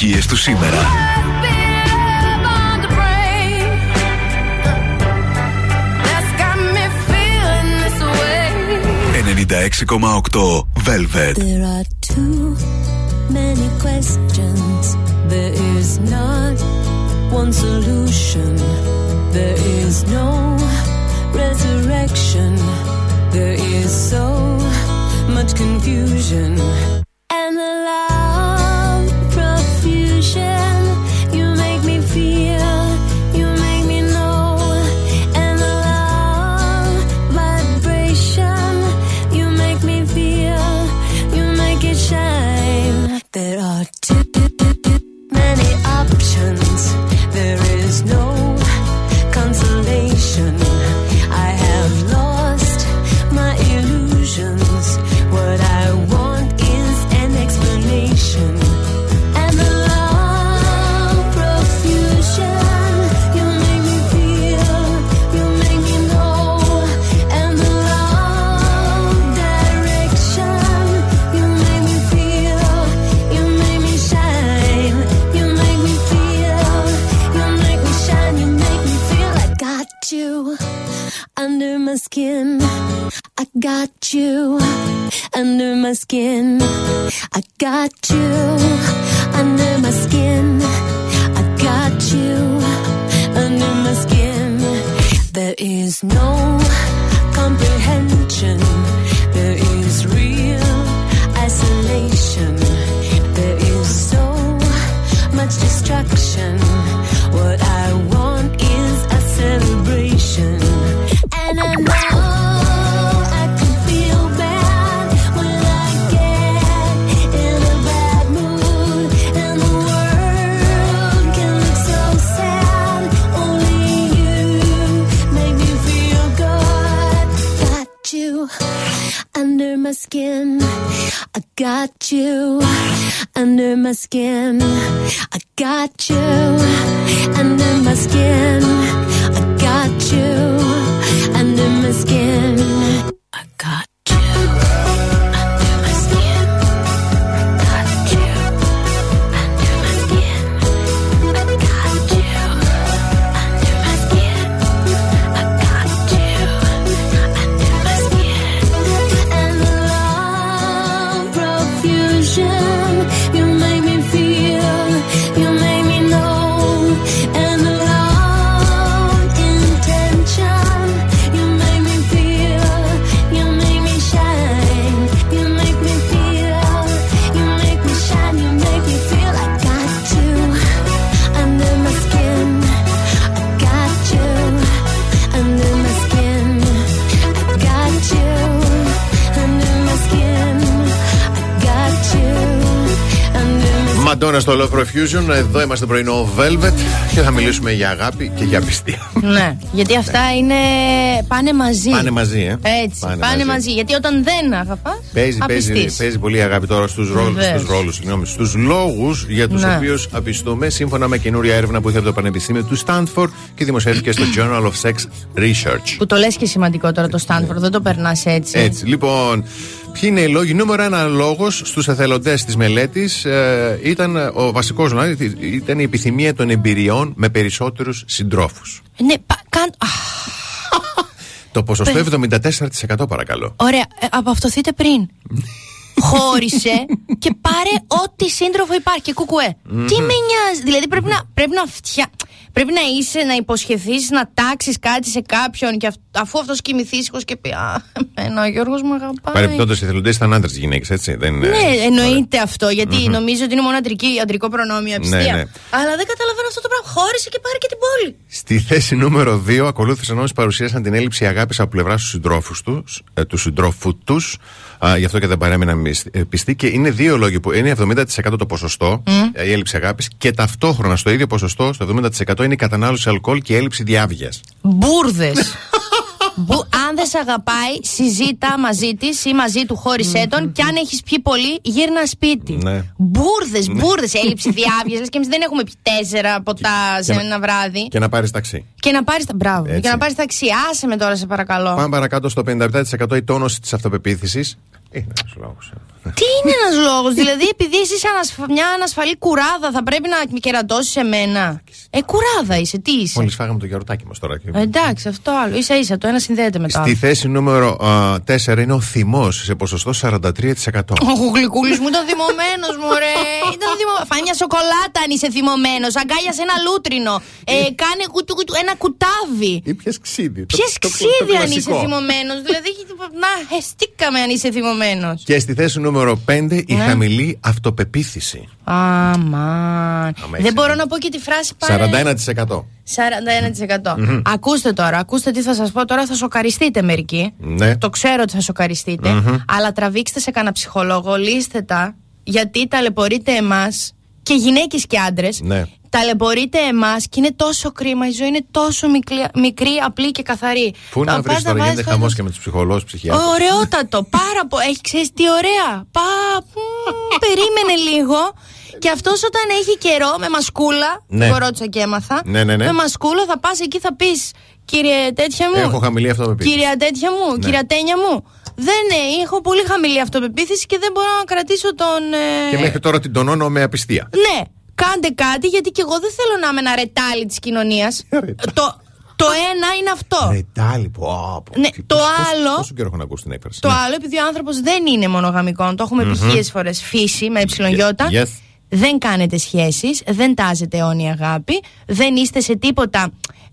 επιτυχίες του σήμερα. Velvet. There are too many questions. There is not one solution. There is no resurrection. There is so much confusion. Skin. I got you under my skin. I got you under my skin. There is no comprehension. There is real isolation. There is so much destruction. Skin. I got you under my skin. I got you under my skin. I got you under my skin. Μαντόνα στο Love Profusion. Εδώ είμαστε πρωινό Velvet και θα μιλήσουμε για αγάπη και για πιστία. Ναι, γιατί αυτά είναι. πάνε μαζί. Πάνε μαζί, ε. Έτσι, Πάνε πάνε, μαζί. μαζί. Γιατί όταν δεν αγαπάς. Παίζει, παίζει, παίζει πολύ η αγάπη τώρα στους ρόλους, Βεβαίως. στους ρόλους, συγγνώμη, στους λόγους για τους Ναι. οποίους απιστούμε σύμφωνα με καινούρια έρευνα που είχε από το Πανεπιστήμιο του Stanford και δημοσιεύτηκε στο Journal of Sex Research. Που το λες και σημαντικό τώρα το Στάνφορντ, δεν το περνάς έτσι. Έτσι, λοιπόν, ποιοι είναι οι λόγοι; Νούμερο ένα λόγος στους εθελοντές της μελέτης ήταν ε, ο βασικός λόγο, ήταν η επιθυμία των εμπειριών με περισσότερους συντρόφους. Ναι, πα, κάν... Α, Το ποσοστό Πες. 74% παρακαλώ. ωραία, ε, απαυτοθείτε πριν. Χώρισε και πάρε ό,τι σύντροφο υπάρχει και κουκουέ. Τι με νοιάζει; Δηλαδή πρέπει να, πρέπει να φτιά... Πρέπει να είσαι, να υποσχεθείς, να τάξεις κάτι σε κάποιον και αυ- αφού αυτός κοιμηθεί ήσυχος και πει Α, εμένα ο Γιώργος με αγαπάει. Παρεμπιπτόντως, οι εθελοντέ ήταν άντρες γυναίκες, έτσι. Δεν είναι... Ναι, εννοείται αυτό, γιατί νομίζω ότι είναι μόνο αντρική, αντρικό προνόμιο απιστία. Ναι, ναι. Αλλά δεν καταλαβαίνω αυτό το πράγμα. Χώρισε και πάρε και την πόλη. Στη θέση νούμερο 2 ακολούθησαν όσοι παρουσίασαν την έλλειψη αγάπης από πλευρά του συντρόφους τους, ε, τους συντρόφου τους. Γι' αυτό και δεν παρέμειναν μισ- ε, πιστοί. Και είναι δύο λόγοι που είναι 70% το ποσοστό, ε, η έλλειψη αγάπης, και ταυτόχρονα στο ίδιο ποσοστό, στο 70% είναι η κατανάλωση αλκοόλ και η έλλειψη διάβγειας. Μπούρδε. αν δεν σε αγαπάει, συζήτα μαζί της ή μαζί του, χώρισέ τον. Και αν έχεις πιει πολύ, γύρνα σπίτι. Ναι. Μπούρδε, μπούρδε. Έλλειψη διάβγειας. Και εμείς δεν έχουμε πει τέσσερα ποτά σε Και να- ένα βράδυ. Και να πάρεις ταξί. Και να πάρεις τα. Μπράβο. Έτσι. Και να πάρεις ταξί. Άσε με τώρα, σε παρακαλώ. Πάμε παρακάτω στο 57% η τόνωση της αυτοπεποίθησης. Είναι ένα λόγο. Τι είναι ένας λόγος, δηλαδή επειδή εσύ είσαι ανασφ- μια ανασφαλή κουράδα, θα πρέπει να κερατώσεις εμένα; Ε, κουράδα είσαι, τι είσαι; Μόλις φάγαμε το γιαουρτάκι μας τώρα. Ε, εντάξει, αυτό άλλο. σα ίσα, το ένα συνδέεται με το Στη άλλο. θέση νούμερο 4 είναι ο θυμός σε ποσοστό 43%. Ο γλυκούλης μου ήταν θυμωμένος, μωρέ. Ήταν θυμω... Φάει μια σοκολάτα αν είσαι θυμωμένος. Αγκάλιασε ένα λούτρινο. Ε, κάνε κουτου, κουτου, ένα κουτάβι. Ή πιες ξύδι. Το- Πιες το- το- το ξύδι αν είσαι κλασικό. θυμωμένος. Δηλαδή, να, εστίκαμε αν είσαι θυμωμένος. Και στη θέση νούμερο 5 η Ναι. χαμηλή αυτοπεποίθηση. Αμάν. έχεις Δεν μπορώ να πω και τη φράση πάρε. 41%. 41%. Μμμ. Ακούστε τώρα, ακούστε τι θα σας πω τώρα, θα σοκαριστείτε μερικοί. Ναι. Το ξέρω ότι θα σοκαριστείτε. Μμμ. Αλλά τραβήξτε σε κανένα ψυχολόγο, λύστε τα, γιατί ταλαιπωρείτε εμάς και γυναίκες και άντρες. Ναι. Ταλαιπωρείτε εμάς και είναι τόσο κρίμα. Η ζωή είναι τόσο μικρή, μικρή απλή και καθαρή. Πού Τα να βρεις πάντα τώρα, γίνεται βάζεις- χαμός και με τους ψυχολόγους, ψυχιάτρους. Ωραιότατο, πάρα πολύ. Έχει ξέρεις τι ωραία. Πα, μ, περίμενε λίγο. Και αυτός όταν έχει καιρό με μασκούλα. Ναι. Εγώ ρώτησα και έμαθα. Ναι, ναι, ναι. Με μασκούλα θα πας εκεί, θα πεις Κύριε τέτοια μου. Έχω χαμηλή αυτοπεποίθηση. Κυρία τέτοια μου, Ναι. κυρία τένια μου. Δεν ναι, έχω πολύ χαμηλή αυτοπεποίθηση και δεν μπορώ να κρατήσω τον. ε, Και μέχρι τώρα την τονώνω με απιστία. Ναι, κάντε κάτι γιατί και εγώ δεν θέλω να είμαι ένα ρετάλι της κοινωνίας. το, Το ένα είναι αυτό. Ρετάλι, πω. πω. Ναι, Τι- το πόσο- άλλο- Πόσο καιρό έχω να ακούσει την έκφραση. Το Ναι. άλλο, επειδή ο άνθρωπος δεν είναι μονογαμικός, το έχουμε πει Μμμ. χίλιες φορές φύση με εψιλονιώτα. Yes. Δεν κάνετε σχέσεις, δεν τάζετε αιώνια αγάπη, δεν είστε σε τίποτα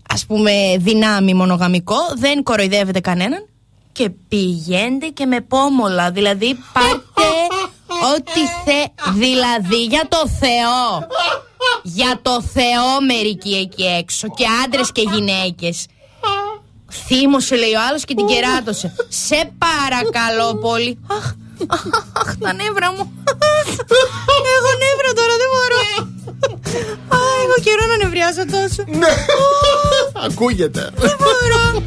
ας πούμε δυνάμει μονογαμικό, δεν κοροϊδεύετε κανέναν και πηγαίνετε και με πόμολα. Δηλαδή πάρτε ό,τι θε. Δηλαδή για το Θεό. Για το Θεό μερικοί εκεί έξω και άντρες και γυναίκες. Θύμωσε λέει ο άλλος και την κεράτωσε. Σε παρακαλώ πολύ. Αχ, αχ, τα νεύρα μου. Έχω νεύρα τώρα δεν μπορώ. Α, έχω καιρό να νευριάσω τόσο. Ναι. Ακούγεται. Δεν μπορώ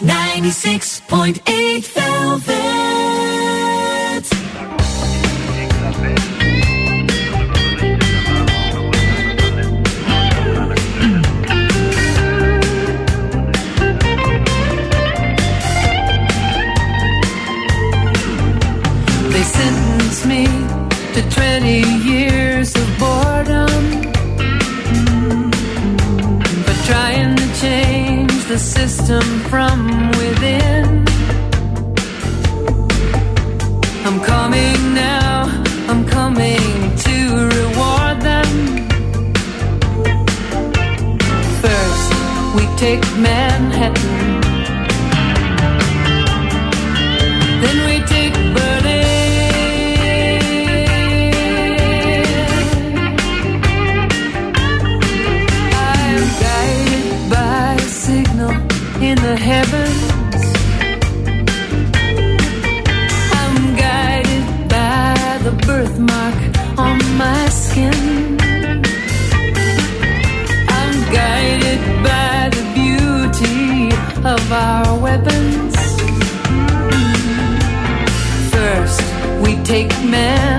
96.8 Velvet. wisdom from within. I'm coming now, I'm coming to reward them. First, we take Manhattan. Man.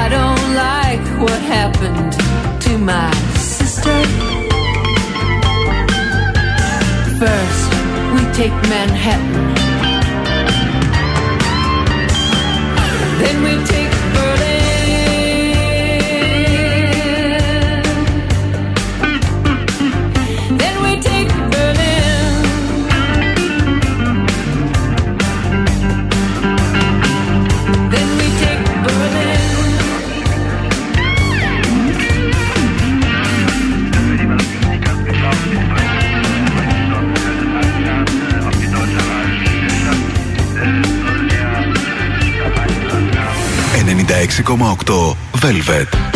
I don't like what happened to my sister. First, we take Manhattan 6,8 Velvet.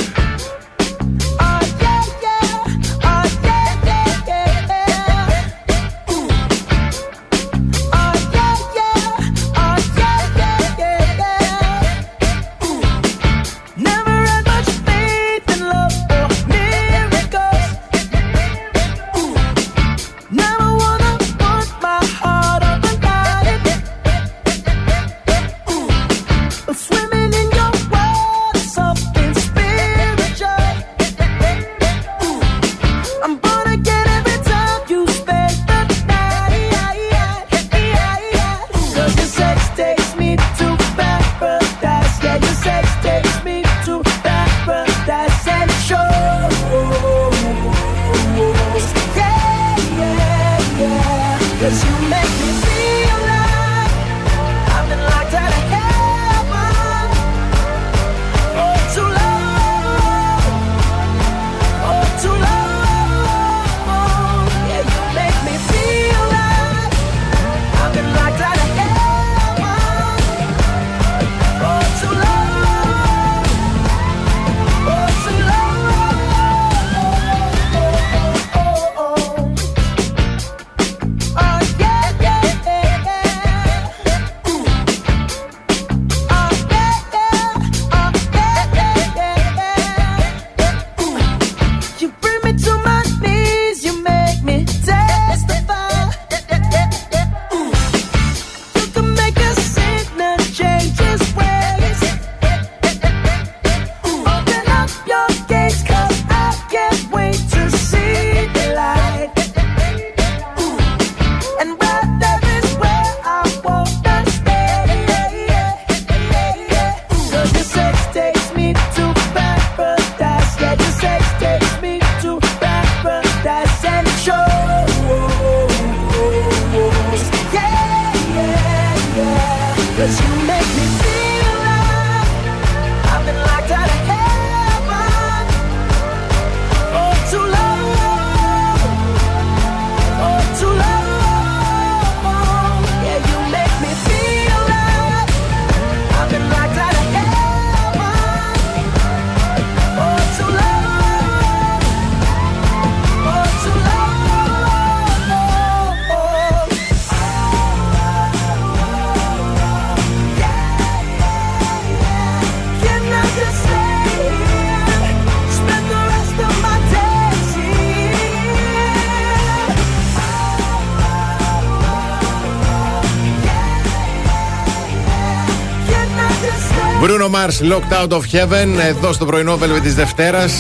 Mars, Locked Out of Heaven, εδώ στο πρωινό βέλβε τη Δευτέρας.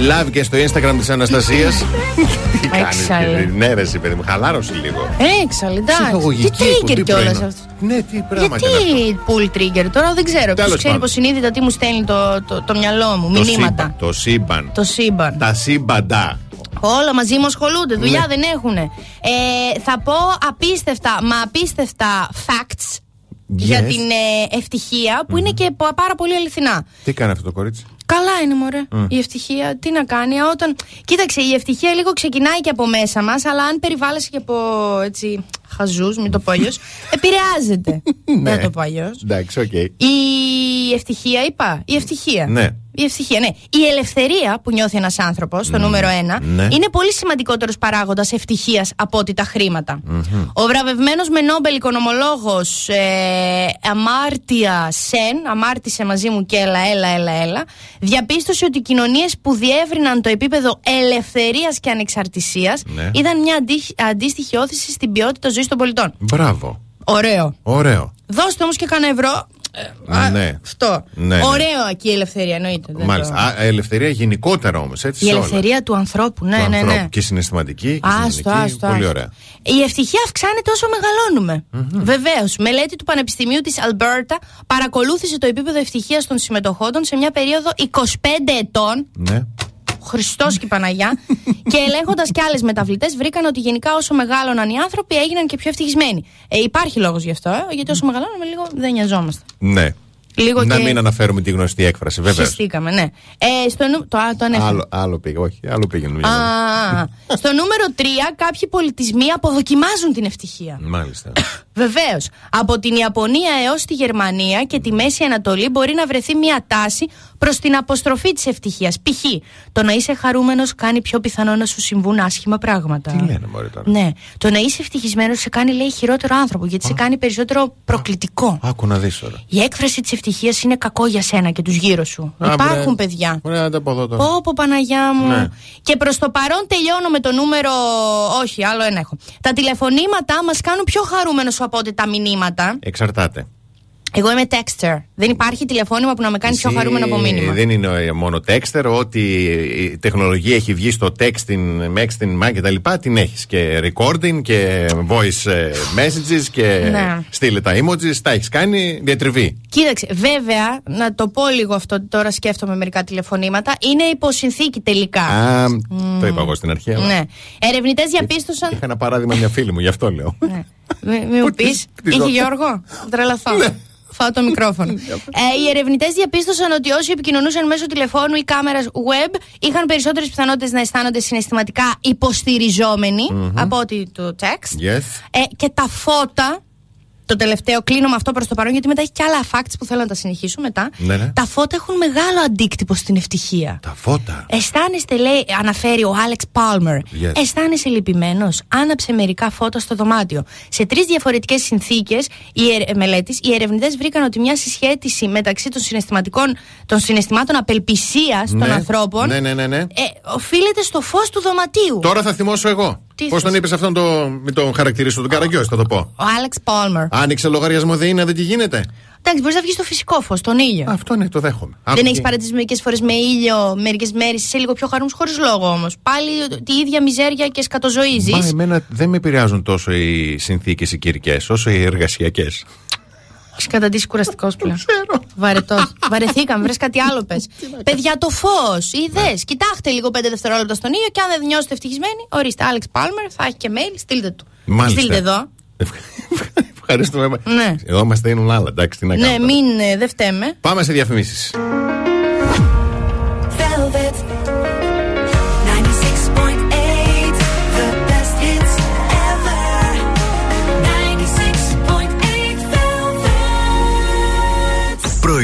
Live και στο Instagram της Αναστασίας. Τι κάνεις, Έξαλλε. Ναι, ρε, εσύ, παιδί μου, χαλάρωσε λίγο. Έξαλλε, εντάξει. Ψυχαγωγική Τι trigger εκπομπή κιόλας πρωινό. αυτός; Ναι, τι πράγμα και είναι αυτό. Γιατί pull trigger, τώρα δεν ξέρω. Ποιος Τέλος ξέρει πάντων. υποσυνείδητα τι μου στέλνει το, το, το μυαλό μου, Το μηνύματα. σύμπαν, Το σύμπαν. Το σύμπαν. Τα σύμπαντα. Όλα μαζί μου ασχολούνται, δουλειά Ναι. δεν έχουν. Ε, θα πω απίστευτα, μα απίστευτα facts για Yes. την ε, ευτυχία που είναι και πα- πάρα πολύ αληθινά. Τι κάνει αυτό το κορίτσι; Καλά είναι, μωρέ. Μμ. Η ευτυχία, τι να κάνει. Όταν... Κοίταξε, η ευτυχία λίγο ξεκινάει και από μέσα μας, αλλά αν περιβάλλεσαι και από έτσι. Χαζούς, μην το πω αλλιώς. επηρεάζεται. Ναι. Δεν το πω αλλιώς. Εντάξει, οκ. Η ευτυχία, είπα. Η ευτυχία. Ναι. Η ευτυχία, ναι. Η ελευθερία που νιώθει ένας άνθρωπος, το νούμερο ένα, ναι. είναι πολύ σημαντικότερος παράγοντας ευτυχίας από ότι τα χρήματα. Ο βραβευμένος με Νόμπελ οικονομολόγος ε, Αμάρτια Σεν, αμάρτησε μαζί μου και έλα, έλα, έλα, έλα, διαπίστωσε ότι οι κοινωνίες που διεύρυναν το επίπεδο ελευθερίας και ανεξαρτησίας Ναι. είδαν μια αντί- αντίστοιχη όθηση στην ποιότητα ζωής των πολιτών. Μπράβο. Ωραίο. Ωραίο. Δώστε όμως και κανένα ευρώ. Ε, α, Ναι. Αυτό. Ναι, ναι. Ωραίο εκεί η ελευθερία, εννοείται. δεν Μάλιστα. το- Α, ελευθερία γενικότερα όμως, έτσι. Η σε όλα. ελευθερία του ανθρώπου, ναι, Του ναι, ανθρώπου. ναι. Και συναισθηματική και Άστο, κοινωνική. άστο, Πολύ άστο. ωραία. Η ευτυχία αυξάνεται όσο μεγαλώνουμε. Βεβαίως. Μελέτη του Πανεπιστημίου της Αλμπέρτα παρακολούθησε το επίπεδο ευτυχίας των συμμετοχόντων σε μια περίοδο 25 ετών. Ναι. Χριστός και η Παναγιά. και ελέγχοντα και άλλες μεταβλητές, βρήκαν ότι γενικά όσο μεγάλωναν οι άνθρωποι έγιναν και πιο ευτυχισμένοι. Ε, υπάρχει λόγος γι' αυτό, ε, γιατί όσο μεγαλώνουμε λίγο δεν νοιαζόμαστε. Ναι. Λίγο να και- μην αναφέρουμε τη γνωστή έκφραση, βέβαια. Χυστήκαμε, ναι. Ε, στο νου... Το, α, το ανέφερα. Άλλο, άλλο πήγε, όχι, άλλο πήγε νομίζω. Α, α, α. στο νούμερο 3, κάποιοι πολιτισμοί αποδοκιμάζουν την ευτυχία. Μάλιστα. Βεβαίως. Από την Ιαπωνία έως τη Γερμανία και τη Μέση Ανατολή μπορεί να βρεθεί μια τάση προς την αποστροφή της ευτυχίας. Π.χ. το να είσαι χαρούμενος κάνει πιο πιθανό να σου συμβούν άσχημα πράγματα. Τι λένε, Μωρέ τώρα; Ναι. Το να είσαι ευτυχισμένος σε κάνει, λέει, χειρότερο άνθρωπο, γιατί σε κάνει περισσότερο προκλητικό. Άκου να δεις τώρα. Η έκφραση της ευτυχίας είναι κακό για σένα και τους γύρω σου. Α, Υπάρχουν μπρε. παιδιά. Ωραία, να τα πω εδώ τώρα. Πω, πω, Παναγιά μου. Ναι. Και προς το παρόν τελειώνω με το νούμερο. Όχι, άλλο ένα έχω. Τα τηλεφωνήματα μας κάνουν πιο χαρούμενο από ότι τα μηνύματα. Εξαρτάται. Εγώ είμαι texter. Δεν υπάρχει τηλεφώνημα που να με κάνει πιο Εσύ χαρούμενο από μήνυμα. Δεν είναι ε, μόνο texter, ότι η τεχνολογία έχει βγει στο texting, texting, και τα λοιπά, την έχεις. Και recording και voice ε, messages και Ναι. στείλε τα emojis, τα έχεις κάνει διατριβή. Κοίταξε, βέβαια, να το πω λίγο αυτό, ότι τώρα σκέφτομαι μερικά τηλεφωνήματα. Είναι υποσυνθήκη τελικά. Α, το είπα εγώ στην αρχή. αλλά Ναι. Ερευνητές διαπίστωσαν. Είχα ένα παράδειγμα μια φίλη μου, γι' αυτό λέω. Ναι. Μη, μη μου πεις. της Είχε ρωτάω. Γιώργο. Θα τρελαθώ. Ναι. Φάω το μικρόφωνο. ε, οι ερευνητές διαπίστωσαν ότι όσοι επικοινωνούσαν μέσω τηλεφώνου ή κάμερας web είχαν περισσότερες πιθανότητες να αισθάνονται συναισθηματικά υποστηριζόμενοι από ότι το text. Yes. Ε, και τα φώτα. Το τελευταίο κλείνω με αυτό προς το παρόν, γιατί μετά έχει και άλλα facts που θέλω να τα συνεχίσω μετά. Ναι, ναι. Τα φώτα έχουν μεγάλο αντίκτυπο στην ευτυχία. Τα φώτα; Αισθάνεστε, λέει, αναφέρει ο Άλεξ Πάλμερ. Yes. Αισθάνεσαι λυπημένος; Άναψε μερικά φώτα στο δωμάτιο. Σε τρεις διαφορετικές συνθήκες μελέτης, οι ερευνητές βρήκαν ότι μια συσχέτιση μεταξύ των, συναισθηματικών, των συναισθημάτων απελπισίας των Ναι. ανθρώπων Ναι, ναι, ναι, ναι. ε, οφείλεται στο φως του δωματίου. Τώρα θα θυμώσω εγώ. Τι Πώς τον θες; είπες αυτόν το. Μην τον χαρακτηρίσω, τον Καραγκιόζη, θα το πω. Ο Άλεξ Πάλμερ. Άνοιξε λογαριασμό δείνα, δεν τι γίνεται. Εντάξει, μπορείς να βγεις στο φυσικό φως, τον ήλιο. Αυτό ναι, το δέχομαι. Δεν Άκου έχεις τι- παρατηρήσει μερικές φορές με ήλιο, μερικές μέρες είσαι λίγο πιο χαρούμενος χωρίς λόγο όμως. Πάλι τη ίδια μιζέρια και σκατοζωίζεις. Μα εμένα δεν με επηρεάζουν τόσο οι συνθήκες οι κυρικέ, όσο οι εργασιακές. Έχει καταντήσει κουραστικό πλέον. Βαρετός. Βαρεθήκαμε, βρες κάτι άλλο πες. Παιδιά, το φως. Είδες. Κοιτάξτε λίγο πέντε δευτερόλεπτα στον ήλιο και αν δεν νιώσετε ευτυχισμένοι, ορίστε. Άλεξ Πάλμερ θα έχει και mail, στείλτε του. Μάλιστα. Στείλτε εδώ. Ευχαριστούμε. Ναι. Εδώ μα δίνουν άλλα, εντάξει, τι να Ναι, κάνουμε. μην ε, δεν φταίμε. Πάμε σε διαφημίσεις.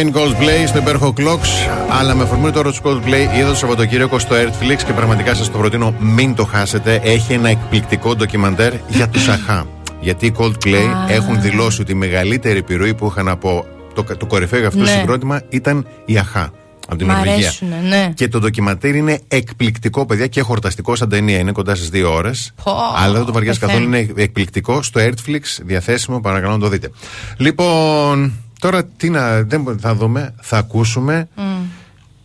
Αγαπημένοι Coldplay στο υπέροχο Clocks, αλλά με αφορμή τώρα του Coldplay είδα το Σαββατοκύριακο στο Earthflix και πραγματικά σας το προτείνω μην το χάσετε. Έχει ένα εκπληκτικό ντοκιμαντέρ για τους Αχά. Γιατί οι Coldplay έχουν δηλώσει ότι η μεγαλύτερη επιρροή που είχαν από το, το κορυφαίο για αυτό το Ναι. συγκρότημα ήταν η Αχά. Από την Μ' Νορβηγία. αρέσουνε, ναι. Και το ντοκιμαντέρ είναι εκπληκτικό, παιδιά, και χορταστικό σαν ταινία. Είναι κοντά στις δύο ώρες. Πω, Αλλά δεν το βαριάς πεθαίνω. καθόλου. Είναι εκπληκτικό στο Earthflix, διαθέσιμο. Παρακαλώ να το δείτε. Λοιπόν, τώρα τι να. Δεν, θα δούμε, θα ακούσουμε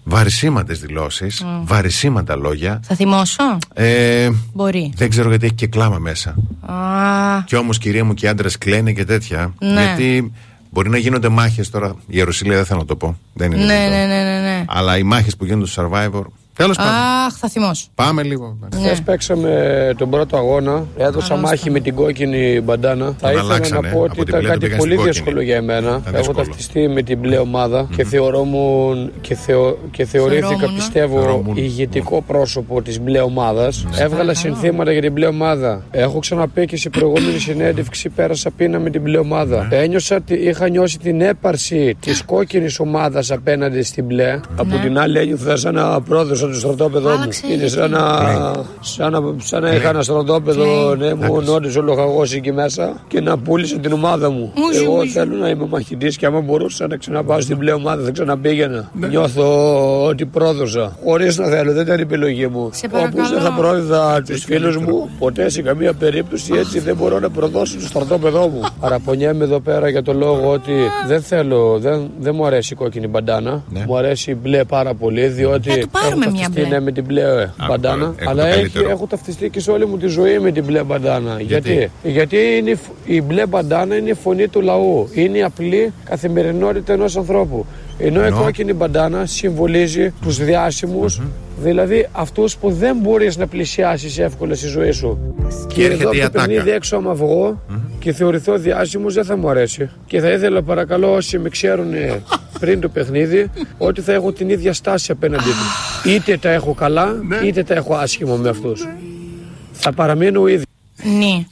βαρισίμαντε δηλώσεις, βαρισίμαντα λόγια. Θα θυμώσω; Ε, Μπορεί. δεν ξέρω γιατί έχει και κλάμα μέσα. Α, Και όμως, κυρία μου, και οι άντρες κλαίνε και τέτοια. Ναι. Γιατί μπορεί να γίνονται μάχες τώρα. Η Ιερουσαλήμ δεν θέλω να το πω. Δεν είναι ναι, δυνατόν. ναι, ναι, ναι, ναι. Αλλά οι μάχες που γίνονται στο survivor. Τέλος πάντων. Αχ, θα θυμώσω. Πάμε λίγο. Ναι. Χθες παίξαμε τον πρώτο αγώνα. Έδωσα μάχη με την κόκκινη μπαντάνα. Θα ήθελα αλλάξανε, να πω ότι από την ήταν μπλε το κάτι πήγαν πολύ στην δύσκολο κόκκινη. για εμένα. Ήταν Έχω δύσκολο. ταυτιστεί με την μπλε ομάδα και θεωρούμουν και, θεω, και θεωρήθηκα Θεωρόμουν. πιστεύω Θεωρόμουν. ηγετικό πρόσωπο της μπλε ομάδας. Ναι. Έβγαλα συνθήματα για την μπλε ομάδα. Έχω ξαναπεί και σε προηγούμενη συνέντευξη πέρασα πείνα με την μπλε ομάδα. Ναι. Ένιωσα, ότι είχα νιώσει την έπαρση της κόκκινης ομάδας απέναντι στην μπλε. Από την άλλη ένιωθα σαν να πρόδωσα το στρατόπεδο μου. Άλλαξε Είναι η σαν να, σαν να, σαν να είχα ένα στρατόπεδο, ναι, μου νότιζε όλο χαγός εκεί μέσα και να πούλησε την ομάδα μου. Μουζι, Εγώ μουζι. θέλω να είμαι μαχητής και άμα μπορούσα να ξαναπάω στην πλέον ομάδα θα ξαναπήγαινα. Νιώθω ότι πρόδωσα. Χωρίς να θέλω, δεν ήταν η επιλογή μου. Σε παρακαλώ. Όπως δεν θα πρόδιδα τους φίλους μου, ποτέ σε καμία περίπτωση έτσι δεν μπορώ να προδώσω το στρατόπεδό μου. Παραπονιέμαι εδώ πέρα για το λόγο ότι δεν θέλω, δεν, δεν μου αρέσει η κόκκινη μπαντάνα. Ναι. Μου αρέσει η μπλε πάρα πολύ, διότι Ε, του πάρουμε έχω μια ταυτιστεί, μπλε. ναι, με την μπλε μπαντάνα. έχω το αλλά έχει, καλύτερο. έχω ταυτιστεί και σε όλη μου τη ζωή με την μπλε μπαντάνα. Γιατί; Γιατί, Γιατί είναι, η φ- η μπλε μπαντάνα είναι η φωνή του λαού. Είναι η απλή καθημερινότητα ενός ανθρώπου. Ενώ, Ενώ; η κόκκινη μπαντάνα συμβολίζει τους διάσημους, δηλαδή αυτούς που δεν μπορείς να πλησιάσεις εύκολα στη ζωή σου. Και έρχεται εδώ η από το ατάκα. παιχνίδι έξω, άμα βγω και θεωρηθώ διάσημος, δεν θα μου αρέσει. Και θα ήθελα, παρακαλώ, όσοι με ξέρουν ε, πριν το παιχνίδι, ότι θα έχω την ίδια στάση απέναντί τους. Είτε τα έχω καλά, Ναι. είτε τα έχω άσχημα με αυτούς. Θα παραμείνω ο ίδιος. Ναι.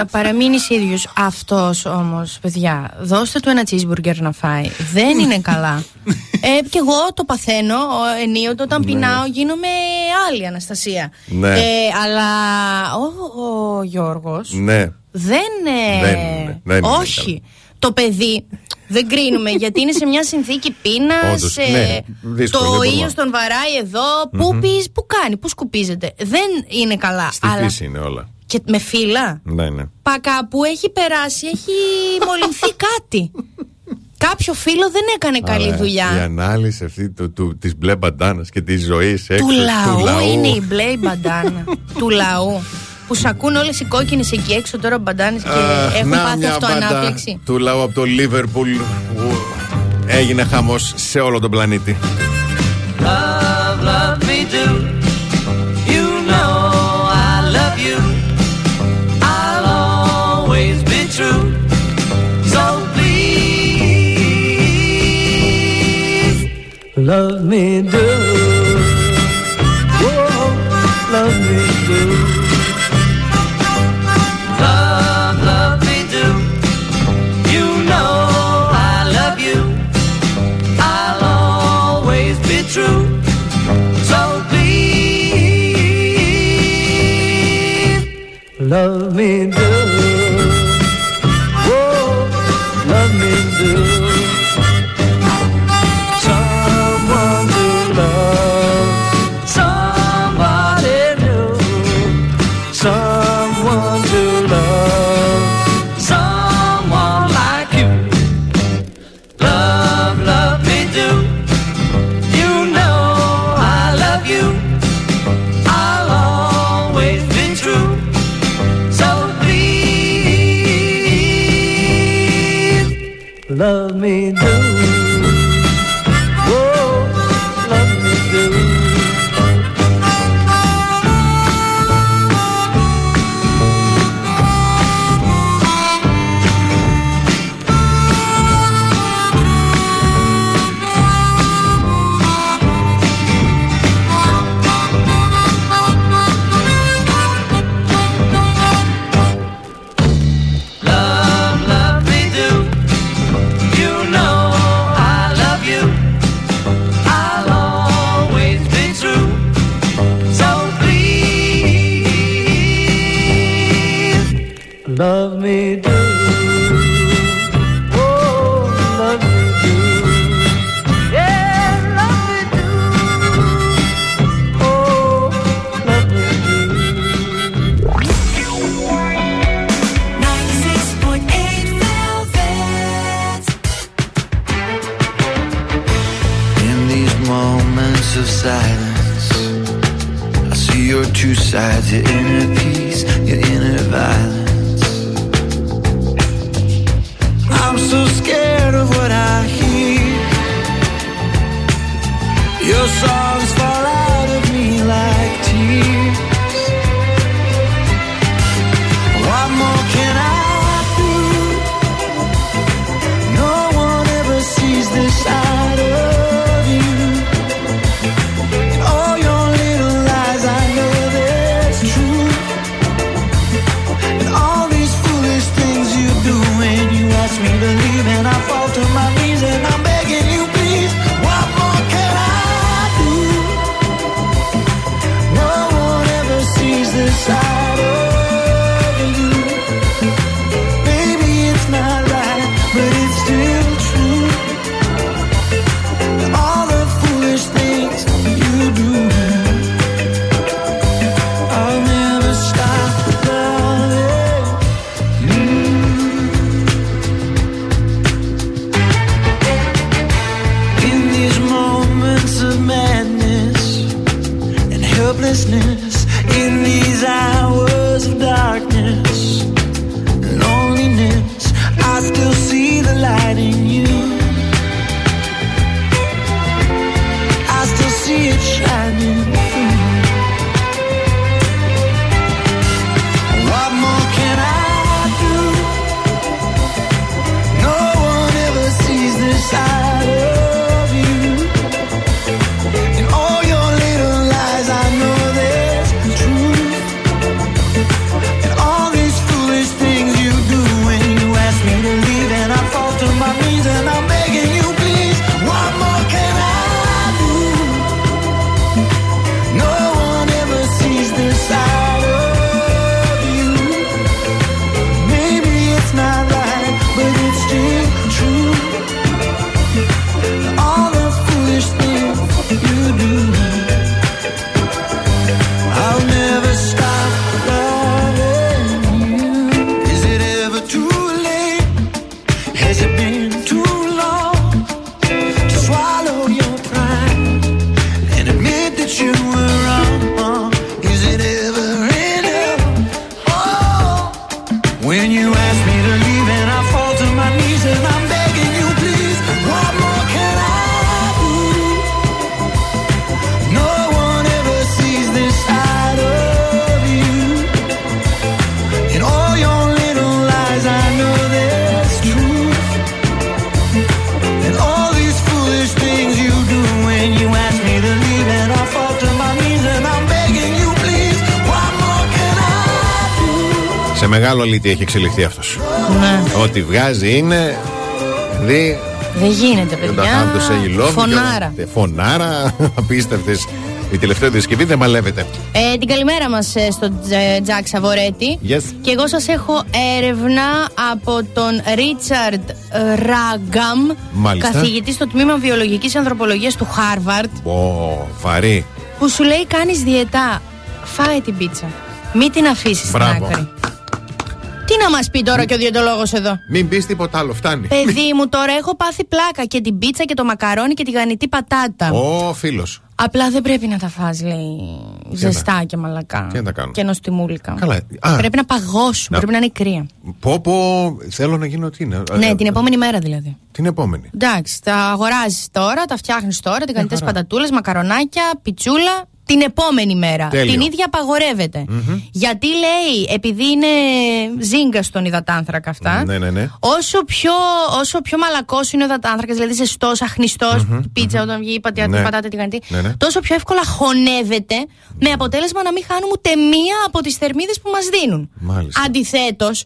Ε, Παραμείνεις ίδιος. Αυτός όμως, παιδιά, δώστε του ένα cheeseburger να φάει. Δεν είναι καλά. ε, και εγώ το παθαίνω ο- ενίοτε όταν πεινάω, γίνομαι άλλη Αναστασία. Ναι. Ε, αλλά ο, ο Γιώργος Ναι. δεν. ε, Δεν είναι, δεν είναι όχι. Το παιδί δεν κρίνουμε γιατί είναι σε μια συνθήκη πείνας. Όντως, ναι, δύσκολο, το δεν μπορούμε. ήλιος τον βαράει εδώ. Πού πεις, πού κάνει, πού σκουπίζεται. Δεν είναι καλά. Στη αλλά φύση είναι όλα. και με φύλλα. Ναι, ναι. Πακά που έχει περάσει, έχει μολυνθεί κάτι. Κάποιο φίλο δεν έκανε καλή Αλλά δουλειά. Η ανάλυση αυτή του, του, της μπλε μπαντάνας και της ζωής έξω Του λαού, του λαού. είναι η μπλε η μπαντάνα. του λαού. Που σ' ακούν όλες οι κόκκινες εκεί έξω τώρα μπαντάνες και Αχ, έχουν να πάθει μια αυτοανάπτυξη. μπάντα του λαού από το Λίβερπουλ που έγινε χαμός σε όλο τον πλανήτη. Love, love me do. You know I love you. I'll always be true. So please, love me do. in Σε μεγάλο αλήθεια έχει εξελιχθεί αυτός. Ναι. Ό,τι βγάζει είναι. Δει. Δεν γίνεται, Δεν τα παιδιά. κάνουν το Say You Love Me Φωνάρα. και όλα- Φωνάρα. Απίστευτες. Η τελευταία διασκευή δεν μαλεύεται. Ε, την καλημέρα μας στον Τζ- Τζακ Σαβορέτη. Yes. Και εγώ σας έχω έρευνα από τον Ρίτσαρντ Ράγκαμ, Μάλιστα. καθηγητή στο τμήμα Βιολογικής Ανθρωπολογίας του Χάρβαρντ, Ω, βαρύ. που σου λέει: Κάνεις διαιτά. Φάε την πίτσα. Μην την αφήσεις στην Μπράβο. άκρη. Τι να μας πει τώρα και ο διαιτολόγο εδώ; Μην πεις τίποτα άλλο, φτάνει. Παιδί μου, τώρα έχω πάθει πλάκα και την πίτσα και το μακαρόνι και τη γανιτή πατάτα. Ο φίλος. Απλά δεν πρέπει να τα φας, λέει. Ζεστά και μαλακά. Τι να τα κάνω; Και νοστιμούλικα. Καλά. Α. Πρέπει να παγώσουν. Να. Πρέπει να είναι κρύα. Πω, πω, θέλω να γίνω τι είναι. ναι, Ε, την επόμενη μέρα δηλαδή. Την επόμενη. Εντάξει, τα αγοράζεις τώρα, τα φτιάχνεις τώρα, την κανητέ χαρά. πατατούλες, μακαρονάκια, πιτσούλα. Την επόμενη μέρα. Τέλειο. Την ίδια απαγορεύεται. Γιατί λέει, επειδή είναι ζύγκα στον υδατάνθρακα αυτά, Ναι, ναι, ναι. όσο πιο, όσο πιο μαλακός είναι ο υδατάνθρακας, δηλαδή ζεστό, αχνιστός, η πίτσα όταν βγει η πατιά, Ναι. την πατάτα, τη γανιτή, Ναι, ναι. τόσο πιο εύκολα χωνεύεται, με αποτέλεσμα να μην χάνουμε ούτε μία από τις θερμίδες που μας δίνουν. Μάλιστα. Αντιθέτως,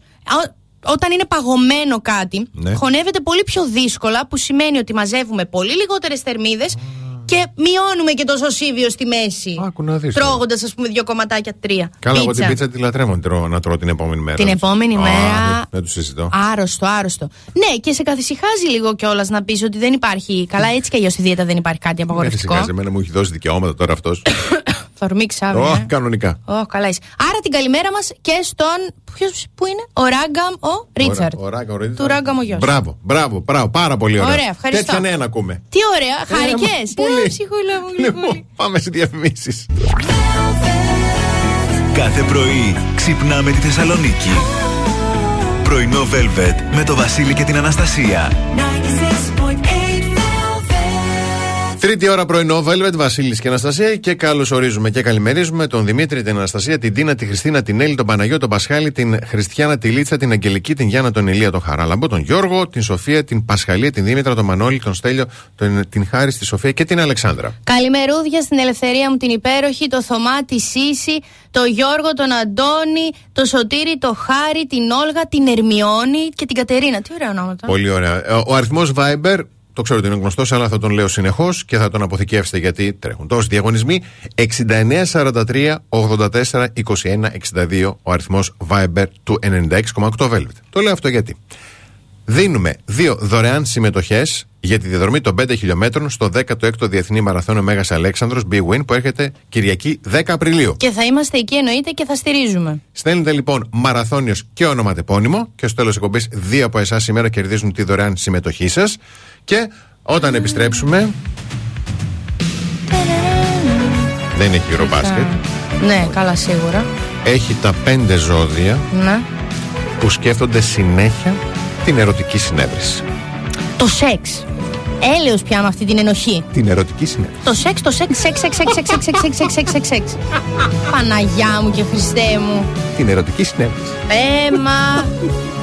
όταν είναι παγωμένο κάτι, Ναι. χωνεύεται πολύ πιο δύσκολα, που σημαίνει ότι μαζεύουμε πολύ λιγότερες θερμίδες και μειώνουμε και το σωσίβιο στη μέση. Άκου να δεις. Τρώγοντας, ας πούμε, δύο κομματάκια, τρία. Καλά, εγώ την πίτσα τη λατρεύω να τρώω- να τρώω την επόμενη μέρα. Την επόμενη Α, μέρα- δεν- Δεν του συζητώ. Άρρωστο, άρρωστο. Ναι, και σε καθησυχάζει λίγο κιόλας να πεις ότι δεν υπάρχει. Καλά, έτσι κι αλλιώς στη δίαιτα δεν υπάρχει κάτι Δεν απαγορευτικό. φυσικά, εμένα μου έχει δώσει δικαιώματα τώρα αυτός. Θα ορμήξει αύριο. Ω, ε. κανονικά. Ω, καλά είσαι. Άρα την καλημέρα μας και στον. Ποιος, πού είναι; Ο Ράγκαμ, ο Ρίτσαρντ. Ο Ράγκαμ, ο Ρίτσαρντ. Του Ράγκαμ ο γιος. Μπράβο, μπράβο, μπράβο, πάρα πολύ ωραία. Ωραία, ευχαριστώ. Τέτοια νέα να ακούμε. Τι ωραία, χαρικές. πολύ. Ψυχούλα μου, Λοιπόν, γλυκούλη. πάμε σε διαφημίσεις. Κάθε πρωί ξυπνάμε τη Θεσσαλονίκη. Πρωινό Velvet με το Βασίλη και την Αναστασία. Τρίτη ώρα πρωινό, Velvet, Βασίλης και Αναστασία. Και καλώ ορίζουμε και καλημερίζουμε τον Δημήτρη, την Αναστασία, την Τίνα, τη Χριστίνα, την Έλλη, τον Παναγιώ, τον Πασχάλη, την Χριστιανά, τη Λίτσα, την Αγγελική, την Γιάννα, τον Ηλία, τον Χαράλαμπο, τον Γιώργο, την Σοφία, την Πασχαλία, την Δήμητρα, τον Μανώλη, τον Στέλιο, τον, την Χάρη, τη Σοφία και την Αλεξάνδρα. Καλημερούδια στην ελευθερία μου την υπέροχη, το Θωμά, τη Σύση, το Γιώργο, τον Αντώνη, το Σωτήρη, το Χάρη, την Όλγα, την Ερμιόνη και την Κατερίνα. Τι ωραία ονόματα. Πολύ ωραία. Ε, Ο αριθμός Viber, το ξέρω ότι είναι γνωστός, αλλά θα τον λέω συνεχώς και θα τον αποθηκεύσετε γιατί τρέχουν τόσοι διαγωνισμοί. 6943 84 21 62 ο αριθμός Viber του 96,8 Velvet. Το λέω αυτό γιατί. Δίνουμε δύο δωρεάν συμμετοχές για τη διαδρομή των 5 χιλιόμετρων στο 16ο Διεθνή Μαραθώνιο Μέγας Αλέξανδρος Big Win που έρχεται Κυριακή 10 Απριλίου. Και θα είμαστε εκεί εννοείται και θα στηρίζουμε. Στέλνετε λοιπόν μαραθώνιος και ονοματεπώνυμο και στο τέλος εκπομπής δύο από εσάς σήμερα κερδίζουν τη δωρεάν συμμετοχή σας. Και όταν επιστρέψουμε. Δεν έχει Eurobasket. Ναι, καλά σίγουρα. Έχει τα πέντε ζώδια Ναι. που σκέφτονται συνέχεια την ερωτική συνέβρεση. Το σεξ. Έλεος πια με αυτή την ενοχή. Την ερωτική συνέβρεση. Το σεξ, το σεξ, σεξ, σεξ, σεξ, σεξ, σεξ, σεξ, σεξ, σεξ, σεξ, σεξ. Παναγιά μου και Χριστέ μου. Την ερωτική συνέβρεση. Έμα. I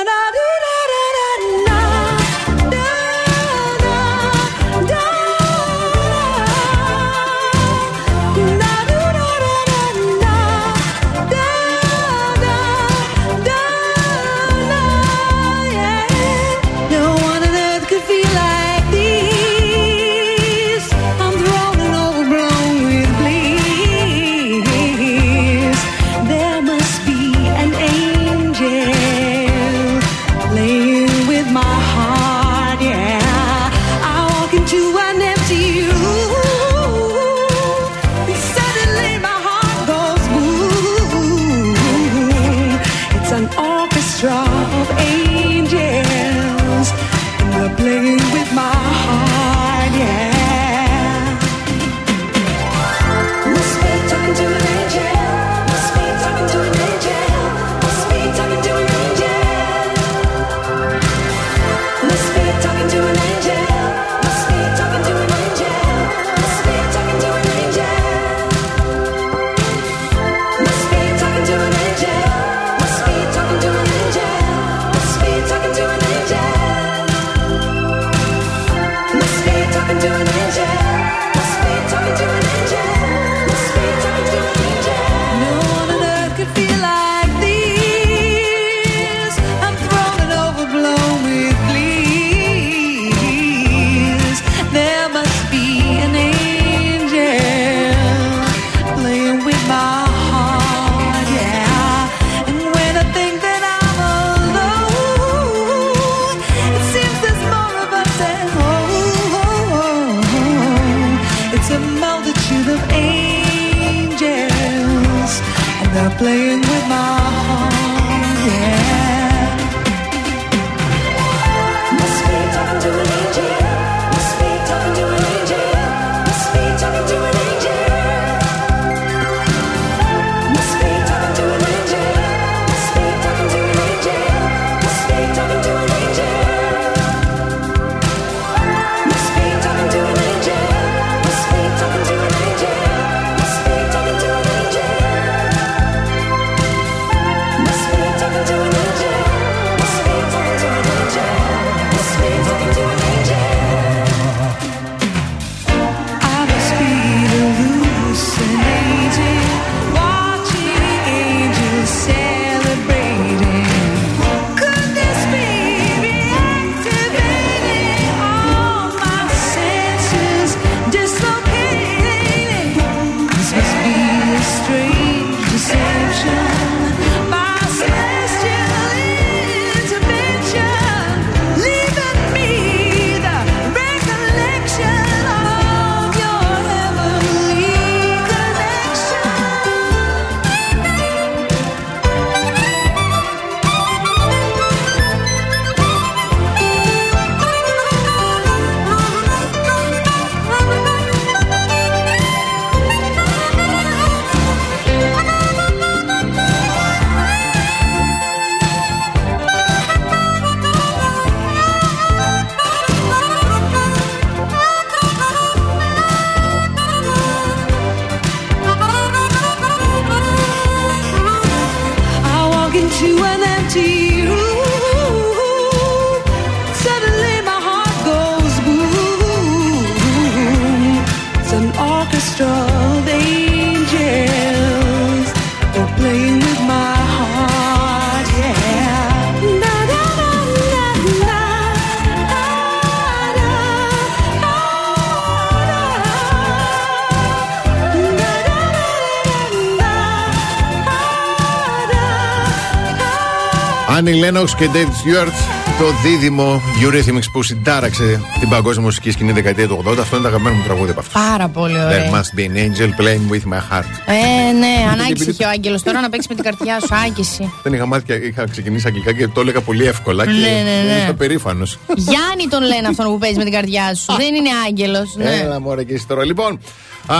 Άννη Λένοξ και David Stewart, το δίδυμο Eurythmics που συντάραξε την παγκόσμια μουσική σκηνή δεκαετία του 80. Αυτό είναι το αγαπημένο μου τραγούδι από αυτό. Πάρα πολύ ωραία. There must be an angel playing with my heart. Ε, ναι, ανάγκης είχε ο Άγγελος τώρα να παίξεις με την καρδιά σου. Άγγιση. Δεν είχα μάθει και είχα ξεκινήσει αγγλικά και το έλεγα πολύ εύκολα. Και Ναι, ναι, ναι. είμαι περήφανος. Γιάννη τον λένε αυτόν που παίζεις με την καρδιά σου. Δεν είναι Άγγελος. Ναι. Έλα μωρέ και εσύ τώρα. Λοιπόν, α,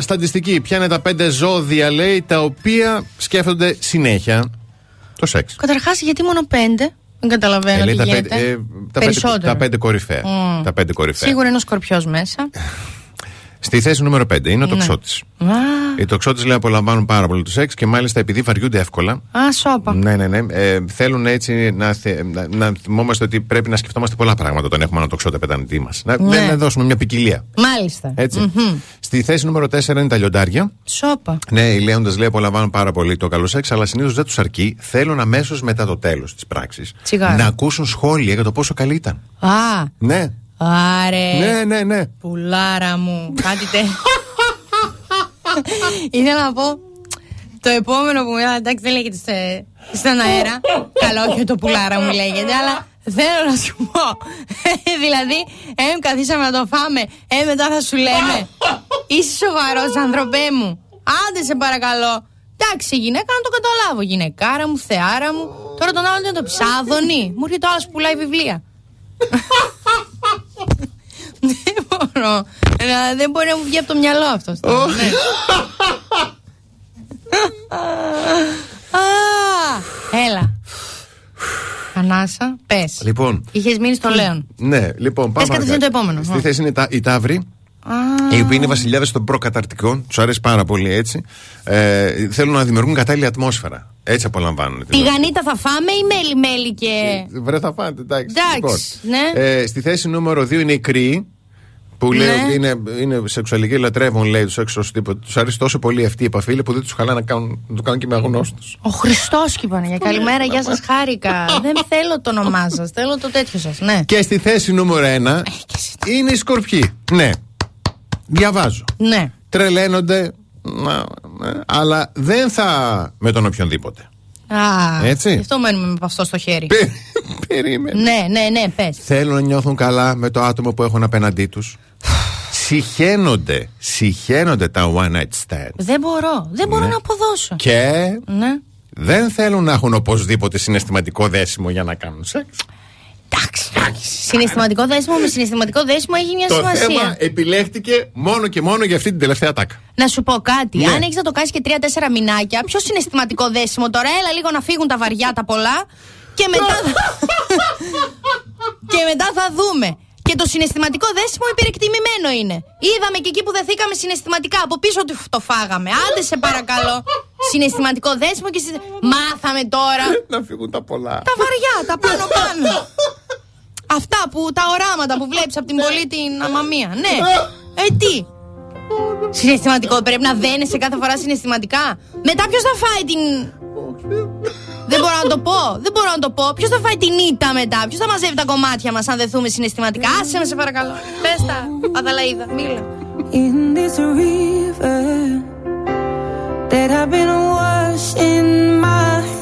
στατιστική. Ποια είναι τα πέντε ζώδια, λέει, τα οποία σκέφτονται συνέχεια; Το σεξ. Καταρχάς, γιατί μόνο πέντε; Δεν καταλαβαίνω Ε, τι λέει τα, γίνεται. πέντε, ε, τα, πέντε, Περισσότερο. τα πέντε κορυφαία. Μμ. Τα πέντε κορυφαία. Σίγουρα είναι ο σκορπιός μέσα. Στη θέση νούμερο 5 είναι ο Ναι. τοξότης. Α, Οι τοξότες λέει απολαμβάνουν πάρα πολύ το σεξ και μάλιστα επειδή βαριούνται εύκολα. α, σώπα. Ναι, ναι, ναι. Ε, θέλουν έτσι να, θε- να, να θυμόμαστε ότι πρέπει να σκεφτόμαστε πολλά πράγματα όταν έχουμε ένα τοξότη απέναντί μας. Να, Ναι. να δώσουμε μια ποικιλία. Μάλιστα. Έτσι. Μμμ. Στη θέση νούμερο 4 είναι τα λιοντάρια. Σώπα. Ναι, οι λέοντες λέει απολαμβάνουν πάρα πολύ το καλό σεξ, αλλά συνήθως δεν τους αρκεί. Θέλουν αμέσως μετά το τέλος της πράξης Τσιγάρο. να ακούσουν σχόλια για το πόσο καλή ήταν. Α, Ναι. Άρε. Ναι, ναι, ναι. Πουλάρα μου. Κάτι τε. Ήθελα να πω. Το επόμενο που μου έλεγα, εντάξει δεν λέγεται σε- στον αέρα. Καλό και το πουλάρα μου λέγεται, αλλά θέλω να σου πω. δηλαδή, ε, καθίσαμε να το φάμε, ε, μετά θα σου λέμε. Είσαι σοβαρός, ανθρωπέ μου. Άντε σε παρακαλώ. Εντάξει, η γυναίκα να το καταλάβω. Γυναικάρα μου, θεάρα μου. Τώρα τον άλλον δεν το ψάδωνει. Μου έρχεται ο άλλος που πουλάει βιβλία. Δεν μπορώ. Ε, δεν μπορεί να μου βγει από το μυαλό αυτό. ναι. Α, Έλα. Ανάσα, πες. Λοιπόν, Είχες μείνει στο Λέον. ναι, λοιπόν, πάμε. Πες κατευθείαν παρακάτω. το επόμενο. Στη Α. θέση είναι τα, οι ταύροι. Α, Οι οποίοι είναι βασιλιάδες των προκαταρτικών, τους αρέσει πάρα πολύ έτσι. Ε, θέλουν να δημιουργούν κατάλληλη ατμόσφαιρα. Έτσι απολαμβάνουν. Τη γανίτα θα φάμε ή μέλι-μέλι και. Βρε θα φάτε, εντάξει. Εντάξει, Λοιπόν, ναι. ε, στη θέση νούμερο 2 είναι οι κρύοι. Που λέει Ναι. ότι είναι, είναι σεξουαλικοί, λατρεύουν, λέει τους έξω τύπου. Τους αρέσει τόσο πολύ αυτή η επαφή που δεν τους χαλά να, κάνουν, να το κάνουν και με αγνώστου. Ο Χριστός και Παναγία. Καλημέρα, γεια σας, χάρηκα. Δεν θέλω το όνομά σας, θέλω το τέτοιο σας. Ναι. Και στη θέση νούμερο 1 είναι οι σκορπιοί. Ναι. Διαβάζω. Ναι. Τρελαίνονται, να, ναι, αλλά δεν θα με τον οποιονδήποτε. Α, Έτσι. Γι' αυτό μένουμε με αυτό στο χέρι. Περίμενε. Ναι, ναι, ναι, πες. Θέλουν να νιώθουν καλά με το άτομο που έχουν απέναντί τους. Συχαίνονται, συχαίνονται τα one night stand. Δεν μπορώ. Δεν μπορώ Ναι. να αποδώσω. Και Ναι. δεν θέλουν να έχουν οπωσδήποτε συναισθηματικό δέσιμο για να κάνουν σεξ. Συναισθηματικό δέσιμο με συναισθηματικό δέσιμο έχει μια Το σημασία. θέμα επιλέχτηκε μόνο και μόνο για αυτή την τελευταία τάκα. Να σου πω κάτι. Ναι. Αν έχεις να το κάνεις και τρία-τέσσερα μηνάκια, πιο συναισθηματικό δέσιμο τώρα. Έλα λίγο να φύγουν τα βαριά τα πολλά. Και μετά. και μετά θα δούμε. Και το συναισθηματικό δέσιμο υπερεκτιμημένο είναι. Είδαμε και εκεί που δεθήκαμε συναισθηματικά. Από πίσω του το φάγαμε. Άντε σε παρακαλώ. Συναισθηματικό δέσιμο και. συ- Μάθαμε τώρα. να φύγουν τα πολλά. Τα βαριά, τα πάνω-πάνω. Αυτά που τα οράματα που βλέπεις από την πολύ την αμαμία. Ναι. Ε, τι; Συναισθηματικό, πρέπει να δένεσαι κάθε φορά συναισθηματικά. Μετά ποιος θα φάει την. Δεν μπορώ να το πω. Δεν μπορώ να το πω. Ποιος θα φάει την ήττα μετά; Ποιος θα μαζεύει τα κομμάτια μας αν δεθούμε συναισθηματικά; Άσε με, σε παρακαλώ. Πες τα, Αδαλαίδα, μίλα. in this river that I've been washing my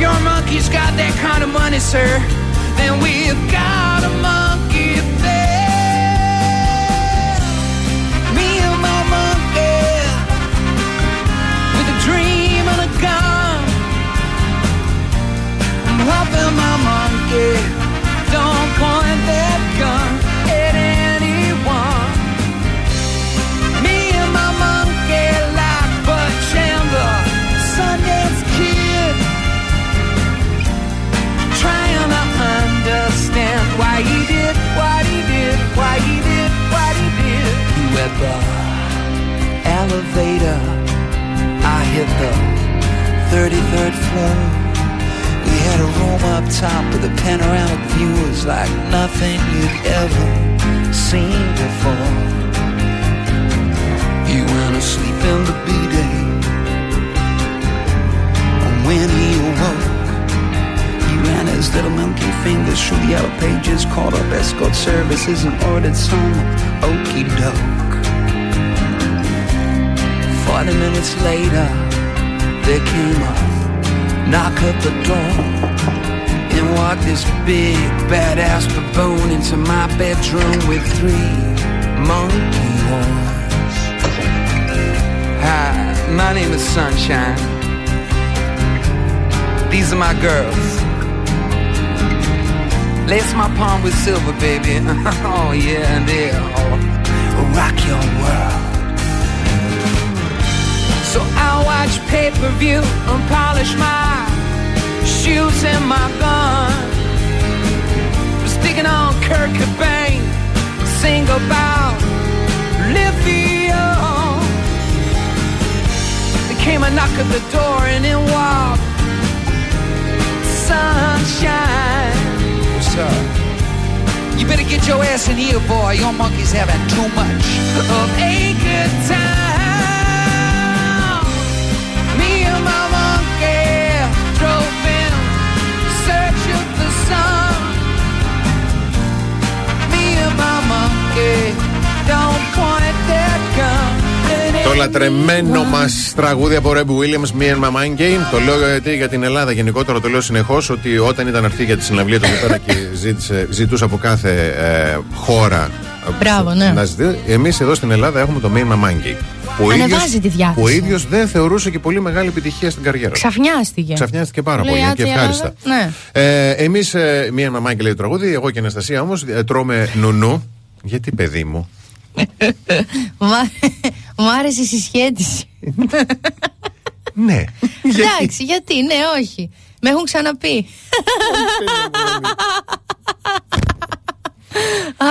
Your monkey's got that kind of money, sir, then we've got a monkey girls. Lace my palm with silver, baby. oh yeah, and they'll rock your world. So I'll watch pay-per-view and polish my shoes and my gun. Sticking on Kurt Cobain, sing about lithium. There came a knock at the door and it walked sunshine. What's up? You better get your ass in here, boy. Your monkey's having too much of a good time. Me and my monkey drove in search of the sun. Me and my monkey don't point that gun. at Το λατρεμένο μας τραγούδι από Ρέμπι Williams, Me and My Mind Game. Το λέω γιατί για την Ελλάδα γενικότερα το λέω συνεχώς ότι όταν ήταν αυτή για τη συναυλία του εκεί πέρα και ζήτησε, ζητούσε από κάθε ε, χώρα ε, Μπράβο, ναι. να ζητήσει. Εμείς εδώ στην Ελλάδα έχουμε το Me and My Mind Game. Που ο Ανεβάζει ίδιος- τη διάθεση. Που ο ίδιος δεν θεωρούσε και πολύ μεγάλη επιτυχία στην καριέρα. του. Ξαφνιάστηκε. Ξαφνιάστηκε πάρα Λέει, πολύ «Άτσε, και η ευχάριστα. Ελλάδα». Ναι. Ε, Εμείς, ε, μία μαμά λέει το τραγούδι, εγώ και η Αναστασία όμως τρώμε νουνού. Γιατί παιδί μου; Μ' α- Μ' άρεσε η συσχέτιση. ναι. Εντάξει, γιατί, ναι, όχι. Με έχουν ξαναπεί. Α,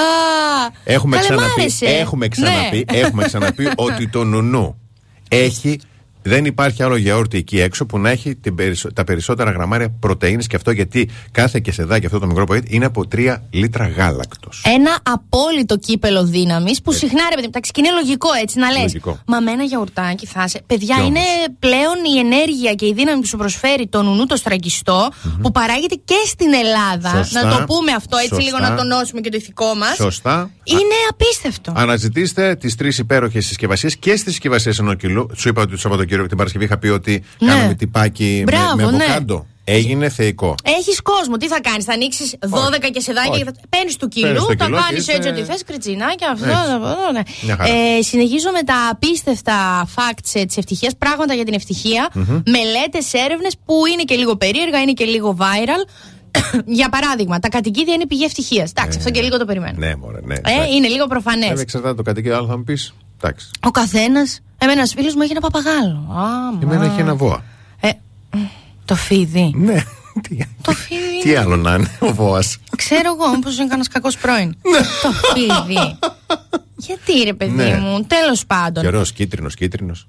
Έχουμε καλέ, μ' ξαναπεί, άρεσε. έχουμε ξαναπεί, Ναι. έχουμε ξαναπεί ότι το νουνού έχει Δεν υπάρχει άλλο γιαούρτι εκεί έξω που να έχει την περισσο- τα περισσότερα γραμμάρια πρωτενη και αυτό γιατί κάθε κεσεδάκι αυτό το μικρό ποίτη είναι από 3 λίτρα γάλακτος. Ένα απόλυτο κύπελο δύναμης που συχνά ρε παιδί μου, εντάξει, και είναι λογικό έτσι να λες. Λογικό. Μα με ένα γιαουρτάκι θα είσαι. Παιδιά, Κι είναι όμως. πλέον η ενέργεια και η δύναμη που σου προσφέρει το νουνού το στραγγιστό που παράγεται και στην Ελλάδα. Σωστά. Να το πούμε αυτό έτσι Σωστά. λίγο να τονώσουμε και το ηθικό μας. Σωστά. Είναι απίστευτο. Αναζητήστε τις τρεις υπέροχες συσκευασίες και στις συσκευασίες ενό κιλού. Σου είπα ότι το Σαββατοκύριακο την Παρασκευή είχα πει ότι Ναι. κάνουμε τυπάκι με, Μπράβο, με ναι. αβοκάντο. Έγινε θεϊκό. Έχεις κόσμο. Τι θα κάνεις, θα ανοίξεις 12 και σεδάκια Όχι. και θα παίρνεις του Παίρνεις κιλού, το τα κιλό και κάνει είσαι- έτσι ό,τι θες, κριτσινάκια, αυτό. Έτσι. αυτό, ναι. Μια χαρά. Ε, συνεχίζω με τα απίστευτα facts της ευτυχίας, πράγματα για την ευτυχία, Μμμ. μελέτες, έρευνες που είναι και λίγο περίεργα, είναι και λίγο viral. για παράδειγμα, τα κατοικίδια είναι πηγή ευτυχίας. Εντάξει, αυτό και λίγο το περιμένω. Ναι, μωρέ, ναι. Ε, είναι λίγο προφανές. Βέβαια, εξαρτάται το κατοικίδιο, άλλο θα μου πεις. Εντάξει. Ο καθένας. Εμένα ένας φίλος μου έχει ένα παπαγάλο. Α, Εμένα μα. έχει ένα βόα. Ε, το φίδι. Ναι. Το φίδι. Τι άλλο να είναι, ο βόας. Ξέρω εγώ, μήπως είναι κανένας κακός πρώην. το φίδι. Γιατί ρε παιδί Ναι. μου, τέλος πάντων. Καιρός, κίτρινος, κίτρινος.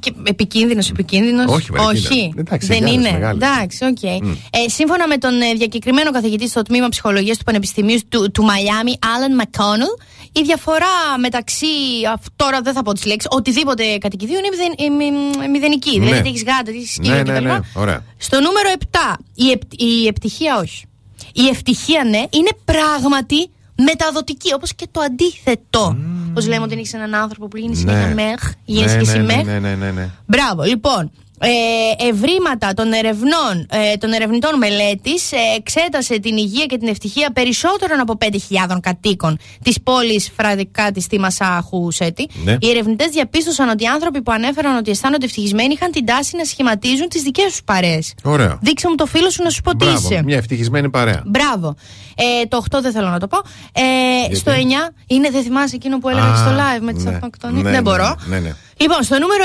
Και επικίνδυνος, επικίνδυνος; Όχι, βρε, Όχι. κοίτα. Εντάξει, δεν μεγάλες, είναι; μεγάλες. Εντάξει, οκ. Μμ. Ε, σύμφωνα με τον ε, διακεκριμένο καθηγητή στο τμήμα ψυχολογίας του Πανεπιστημίου του, του Μαϊάμι, Άλεν Μακόνελ, η διαφορά μεταξύ. αυ- Τώρα δεν θα πω τις λέξεις. Οτιδήποτε κατοικιδίου είναι μηδεν, ε, μη- μηδενική. Δηλαδή, Ναι. είτε έχεις γάτα, είτε έχεις σκύλο Ναι, κτλ. ναι, ναι. Ωραία. Στο νούμερο 7, η, επ, η ευτυχία όχι. Η ευτυχία, ναι, είναι πράγματι μεταδοτική, όπως και το αντίθετο. Πώ λέμε ότι έχει έναν άνθρωπο που γίνει συνέχεια μεχ, γίνεσαι ναι, και εσύ ναι, μεχ. ναι, ναι, ναι, ναι. Μπράβο, λοιπόν. Ε, ευρήματα των, ερευνών, ε, των ερευνητών μελέτης εξέτασε την υγεία και την ευτυχία περισσότερων από 5.000 κατοίκων της πόλης Φραδικά της Μασάχου Σέτη. Ναι. Οι ερευνητές διαπίστωσαν ότι οι άνθρωποι που ανέφεραν ότι αισθάνονται ευτυχισμένοι είχαν την τάση να σχηματίζουν τις δικές τους παρέες. Ωραία. Δείξε μου το φίλο σου να σου πω τι Μπράβο, είσαι. μια ευτυχισμένη παρέα. Μπράβο. Ε, το 8 δεν θέλω να το πω. Ε, Γιατί; στο 9 είναι, δεν θυμάσαι εκείνο που έλεγα Α, στο live με τις ναι. αυτοκτονίες; Ναι, δεν ναι, μπορώ. Ναι, ναι. Λοιπόν, στο νούμερο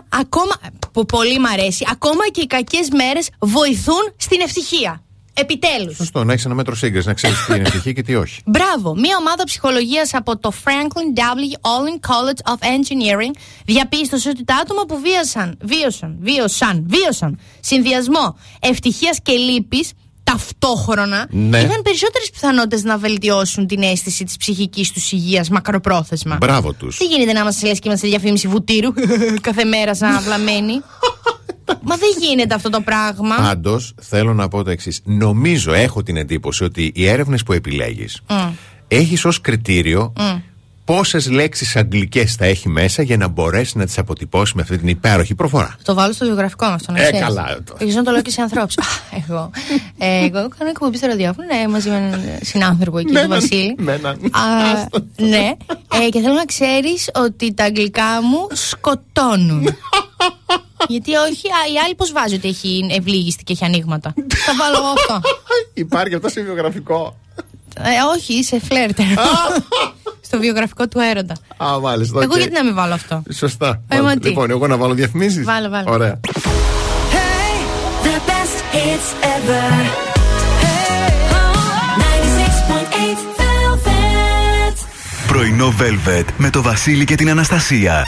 9, ακόμα, που πολύ μ' αρέσει, ακόμα και οι κακές μέρες βοηθούν στην ευτυχία. Επιτέλους. Σωστό, να έχεις ένα μέτρο σύγκριση, να ξέρεις τι είναι ευτυχή και τι όχι. Μπράβο! Μία ομάδα ψυχολογίας από το Franklin W. Olin College of Engineering διαπίστωσε ότι τα άτομα που βίασαν, βίωσαν, βίωσαν, βίωσαν συνδυασμό ευτυχίας και λύπης ταυτόχρονα Ναι. είχαν περισσότερες πιθανότητες να βελτιώσουν την αίσθηση της ψυχικής τους υγείας μακροπρόθεσμα. Μπράβο τους. Τι γίνεται να είμαστε λες και είμαστε διαφήμιση βουτύρου κάθε μέρα σαν αυλαμένοι. Μα δεν γίνεται αυτό το πράγμα. Πάντως, θέλω να πω το εξής. Νομίζω, έχω την εντύπωση ότι οι έρευνες που επιλέγεις Μμ. έχεις ως κριτήριο Μμ. Πόσες λέξεις αγγλικές θα έχει μέσα για να μπορέσει να τις αποτυπώσει με αυτή την υπέροχη προφορά; Το βάλω στο βιογραφικό μας. Ε, καλά. Ίσως να το λέω και σε ανθρώπους. εγώ. Ε, εγώ κάνω εκπομπή στο ραδιόφωνο ναι, μαζί με έναν συνάνθρωπο εκεί, τον Βασίλη. Με έναν. Α, ναι. Ε, και θέλω να ξέρεις ότι τα αγγλικά μου σκοτώνουν. Γιατί όχι, α, η άλλη πώς βάζει ότι έχει ευλίγιστη και έχει ανοίγματα; Θα βάλω εγώ αυτό. Υπάρχει αυτό σε βιογραφικό. Ε, όχι, είσαι φλερτερ. Στο βιογραφικό του έρωτα. Α, μάλιστα. Εγώ οκ. γιατί να μην βάλω αυτό; Σωστά. Ε, μα τι. λοιπόν, εγώ να βάλω διαφημίσεις; Βάλε, βάλε. Ωραία. The best hits ever. Hey, 96.8 Velvet. Πρωινό Velvet με το Βασίλη και την Αναστασία.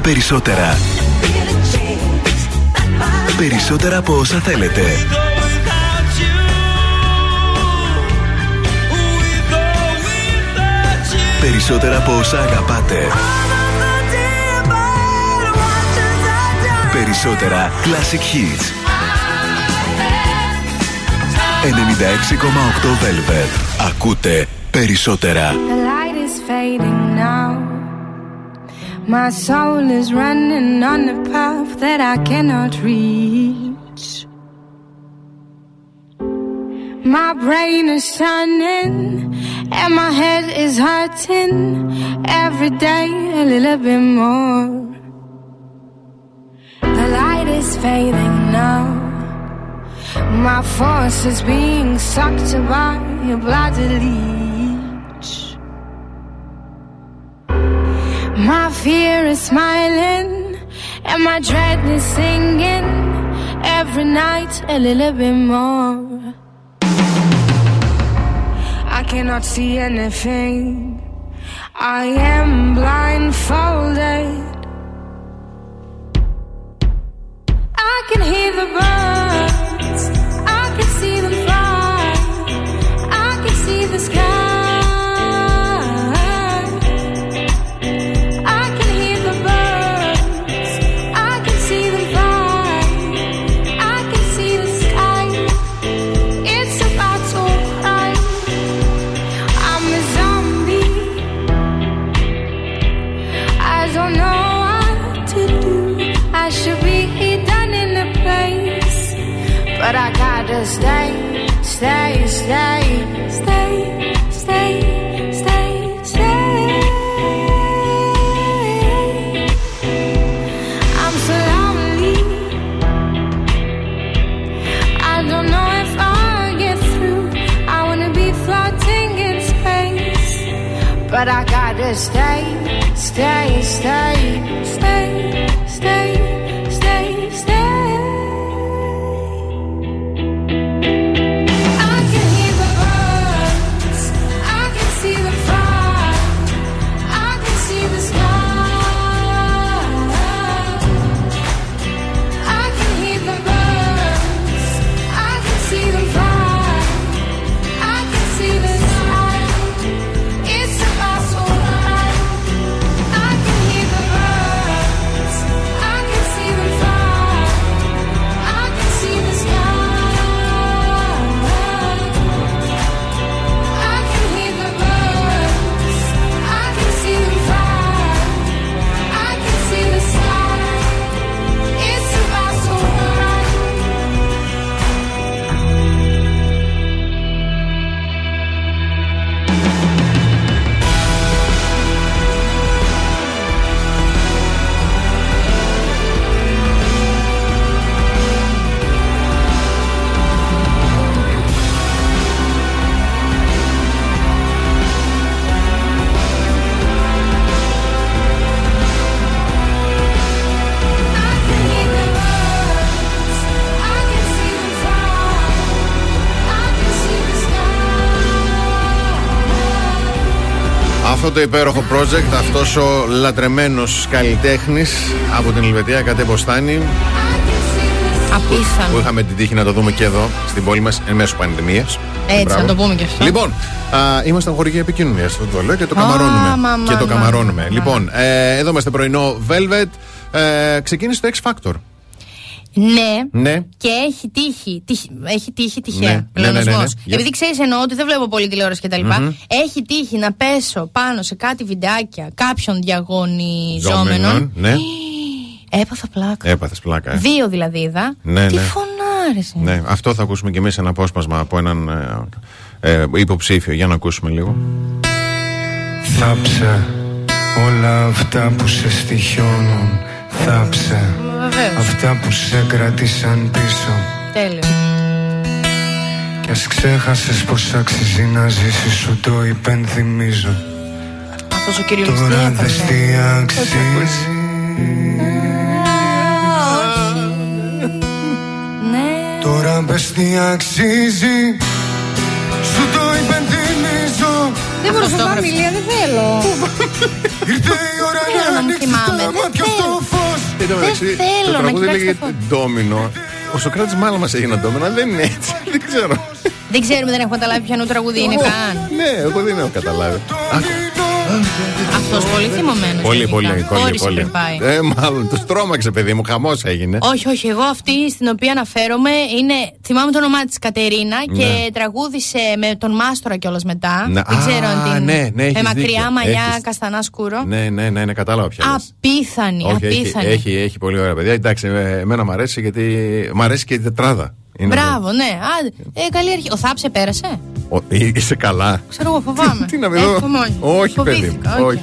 Σας δίνουμε περισσότερα. Περισσότερα από όσα θέλετε. Περισσότερα από όσα αγαπάτε. Περισσότερα Classic Hits. 96,8 Velvet. Ακούτε περισσότερα. The light is fading now. My soul is running on a path that I cannot reach. My brain is turning and my head is hurting every day a little bit more. The light is fading now. My force is being sucked by a bloody leech. Smiling and my dread is singing every night a little bit more. I cannot see anything. I am blindfolded. I can hear the birds. Stay, stay, Αυτό το υπέροχο project, αυτός ο λατρεμένος καλλιτέχνης από την Ελβετία, Κατέ Μποστάνη, που Απίθανο. είχαμε την τύχη να το δούμε και εδώ στην πόλη μας εν μέσω πανδημίας. Έτσι, Μπράβο. να το πούμε και αυτό. Λοιπόν, α, είμαστε χορηγία επικοινωνία, αυτό το λέω και το Α, καμαρώνουμε. μα, μα, και το μα. καμαρώνουμε. Λοιπόν, ε, εδώ είμαστε πρωινό Velvet. Ε, ξεκίνησε το X Factor. Ναι. Ναι. Και έχει τύχει, τύχη- έχει τύχει τυχαία. Ναι, ναι, ναι, ναι, ναι. πλεονασμός. Για- Επειδή ξέρεις, εννοώ ότι δεν βλέπω πολύ τηλεόραση κτλ. Μμμ. Έχει τύχει να πέσω πάνω σε κάτι βιντεάκια κάποιων διαγωνιζόμενων. Ζώμενων, Ναι. Έπαθα πλάκα. Έπαθες πλάκα. ε. Δύο δηλαδή είδα. Ναι, Τι ναι. φωνάρες είναι. Ναι, αυτό θα ακούσουμε και εμείς ένα απόσπασμα από έναν ε, ε, υποψήφιο. Για να ακούσουμε λίγο. Θάψε όλα αυτά που σε στοιχιώνουν Θάψε Βεβαίως. αυτά που σε κρατήσαν πίσω Τέλειο. Κι ας ξέχασες πως αξίζει να ζήσεις σου το υπενθυμίζω Αυτός ο κύριος Τώρα δες τι αξίζει Τώρα πες τι αξίζει Σου το υπενθυμίζω Δεν μπορώ Αυτό να έγραψε. μιλία, δεν θέλω. Ήρθε η ώρα Θέλω να μου θυμάμαι. Δεν θέλω. Εν τω μεταξύ, θέλω το να τραγούδι κοιτάξεις λέγεται το φως. Ντόμινο. Ο Σοκράτης μάλλον μας έγινε ντόμινο, αλλά δεν είναι έτσι. Δεν ξέρω. Δεν ξέρουμε, δεν έχουμε καταλάβει ποιανού τραγούδι είναι καν. Ναι, εγώ δεν έχω καταλάβει. Αυτός πολύ θυμωμένος. Πολύ, πολύ, πολύ. Χώρισε πολύ. πριν πάει. Ε, μάλλον τους τρόμαξε, παιδί μου, χαμός έγινε. Όχι, όχι. Εγώ αυτή στην οποία αναφέρομαι είναι. Θυμάμαι το όνομά της Κατερίνα και Ναι. τραγούδισε με τον Μάστορα κιόλας μετά. Να- Δεν ξέρω Α, αν την. ναι, ναι, έχεις με μακριά δίκιο. μαλλιά, Έχεις- καστανά σκούρο. Ναι, ναι, ναι, ναι, κατάλαβα πια. λες. Απίθανη, Όχι, έχει, απίθανη. έχει, έχει πολύ ωραία παιδιά. Εντάξει, ε, εμένα μου αρέσει γιατί. Μ' αρέσει και η τετράδα. Είναι Μπράβο, ναι. Άντε. Ε, καλή αρχή. Ο Θάψε πέρασε; Ο- ε, είσαι καλά. Ξέρω εγώ, φοβάμαι. Τι να με δω; Έχω μόνη. Όχι, παιδί μου. Φοβήθηκα, οκ. Όχι.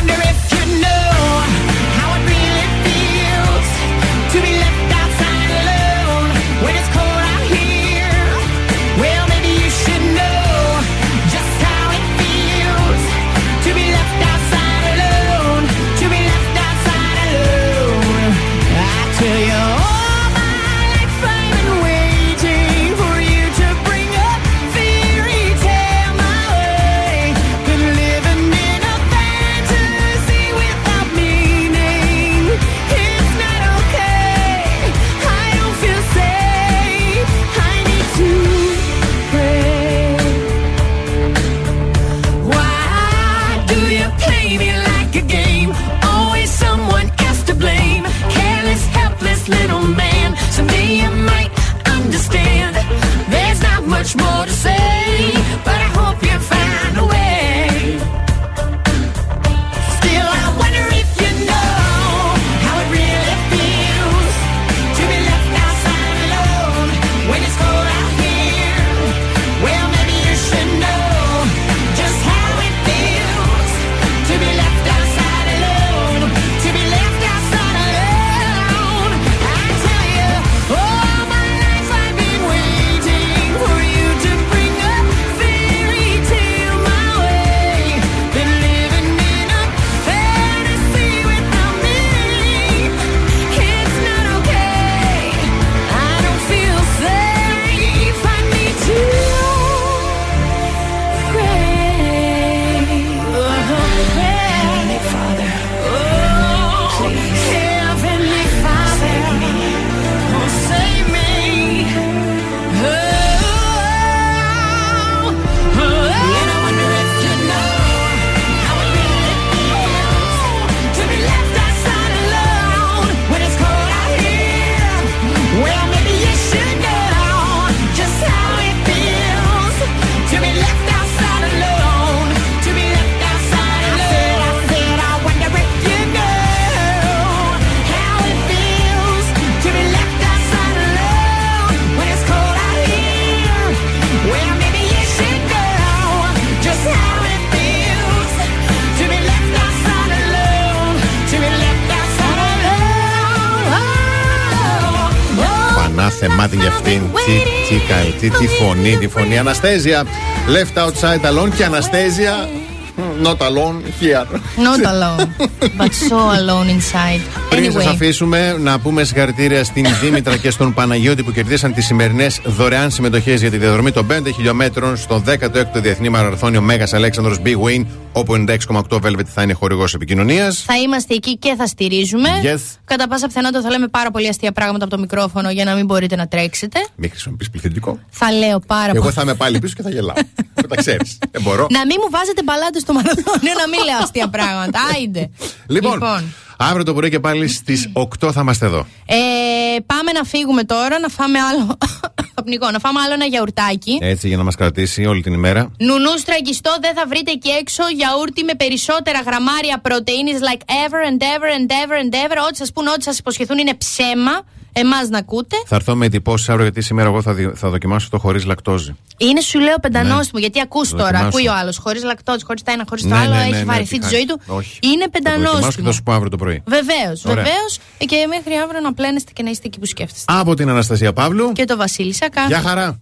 τι καλή, τι, τι φωνή, τι φωνή. Αναστέζια. Left outside alone και Αναστέζια. Not alone here. Not alone, but so alone inside. Πριν σας Anyway, αφήσουμε, να πούμε συγχαρητήρια στην Δήμητρα και στον Παναγιώτη που κερδίσαν τις σημερινές δωρεάν συμμετοχές για τη διαδρομή των 5 χιλιόμετρων στο 16ο Διεθνή Μαραθώνιο Μέγας Αλέξανδρος Big Win, όπου 96,8 Velvet θα είναι χορηγός επικοινωνίας. θα είμαστε εκεί και θα στηρίζουμε. Yes. Κατά πάσα πιθανότητα θα λέμε πάρα πολύ αστεία πράγματα από το μικρόφωνο για να μην μπορείτε να τρέξετε. Μην χρησιμοποιείς πληθυντικό. Θα λέω πάρα Εγώ πολύ. θα είμαι πάλι πίσω και θα γελάω. Δεν τα ξέρεις. Δεν μπορώ. Να μην μου βάζετε μπαλάτε στο μαραθώνιο, να μην λέω αστεία πράγματα. Άιντε. Λοιπόν, αύριο το πρωί και πάλι στις 8 θα είμαστε εδώ. Ε, πάμε να φύγουμε τώρα, να φάμε άλλο. Καπνικό, να φάμε άλλο ένα γιαουρτάκι. Έτσι για να μας κρατήσει όλη την ημέρα. Νουνού στραγγιστό δεν θα βρείτε εκεί έξω γιαούρτι με περισσότερα γραμμάρια πρωτενη like ever and ever and ever and ever. Ό,τι σας πούν, ό,τι σας υποσχεθούν είναι ψέμα. Εμάς να ακούτε. Θα έρθω με εντυπώσεις αύριο γιατί σήμερα εγώ θα, δι- θα δοκιμάσω το χωρίς λακτόζη. Είναι σου λέω πεντανόστιμο. Γιατί ακούς Το τώρα, δοκιμάσω. ακούει ο άλλος. Χωρίς λακτόζη, χωρίς τα ένα, χωρίς το Ναι, άλλο. ναι, ναι, έχει ναι, βαρεθεί τι τη χάρη. ζωή του. Όχι. Είναι Θα το δοκιμάσω και πεντανόστιμο. θα σου πω αύριο το πρωί. Βεβαίως, Ωραία. βεβαίως. Και μέχρι αύριο να πλένεστε και να είστε εκεί που σκέφτεστε. Από την Αναστασία Παύλου. Και το Βασίλη Σακά. Γεια χαρά.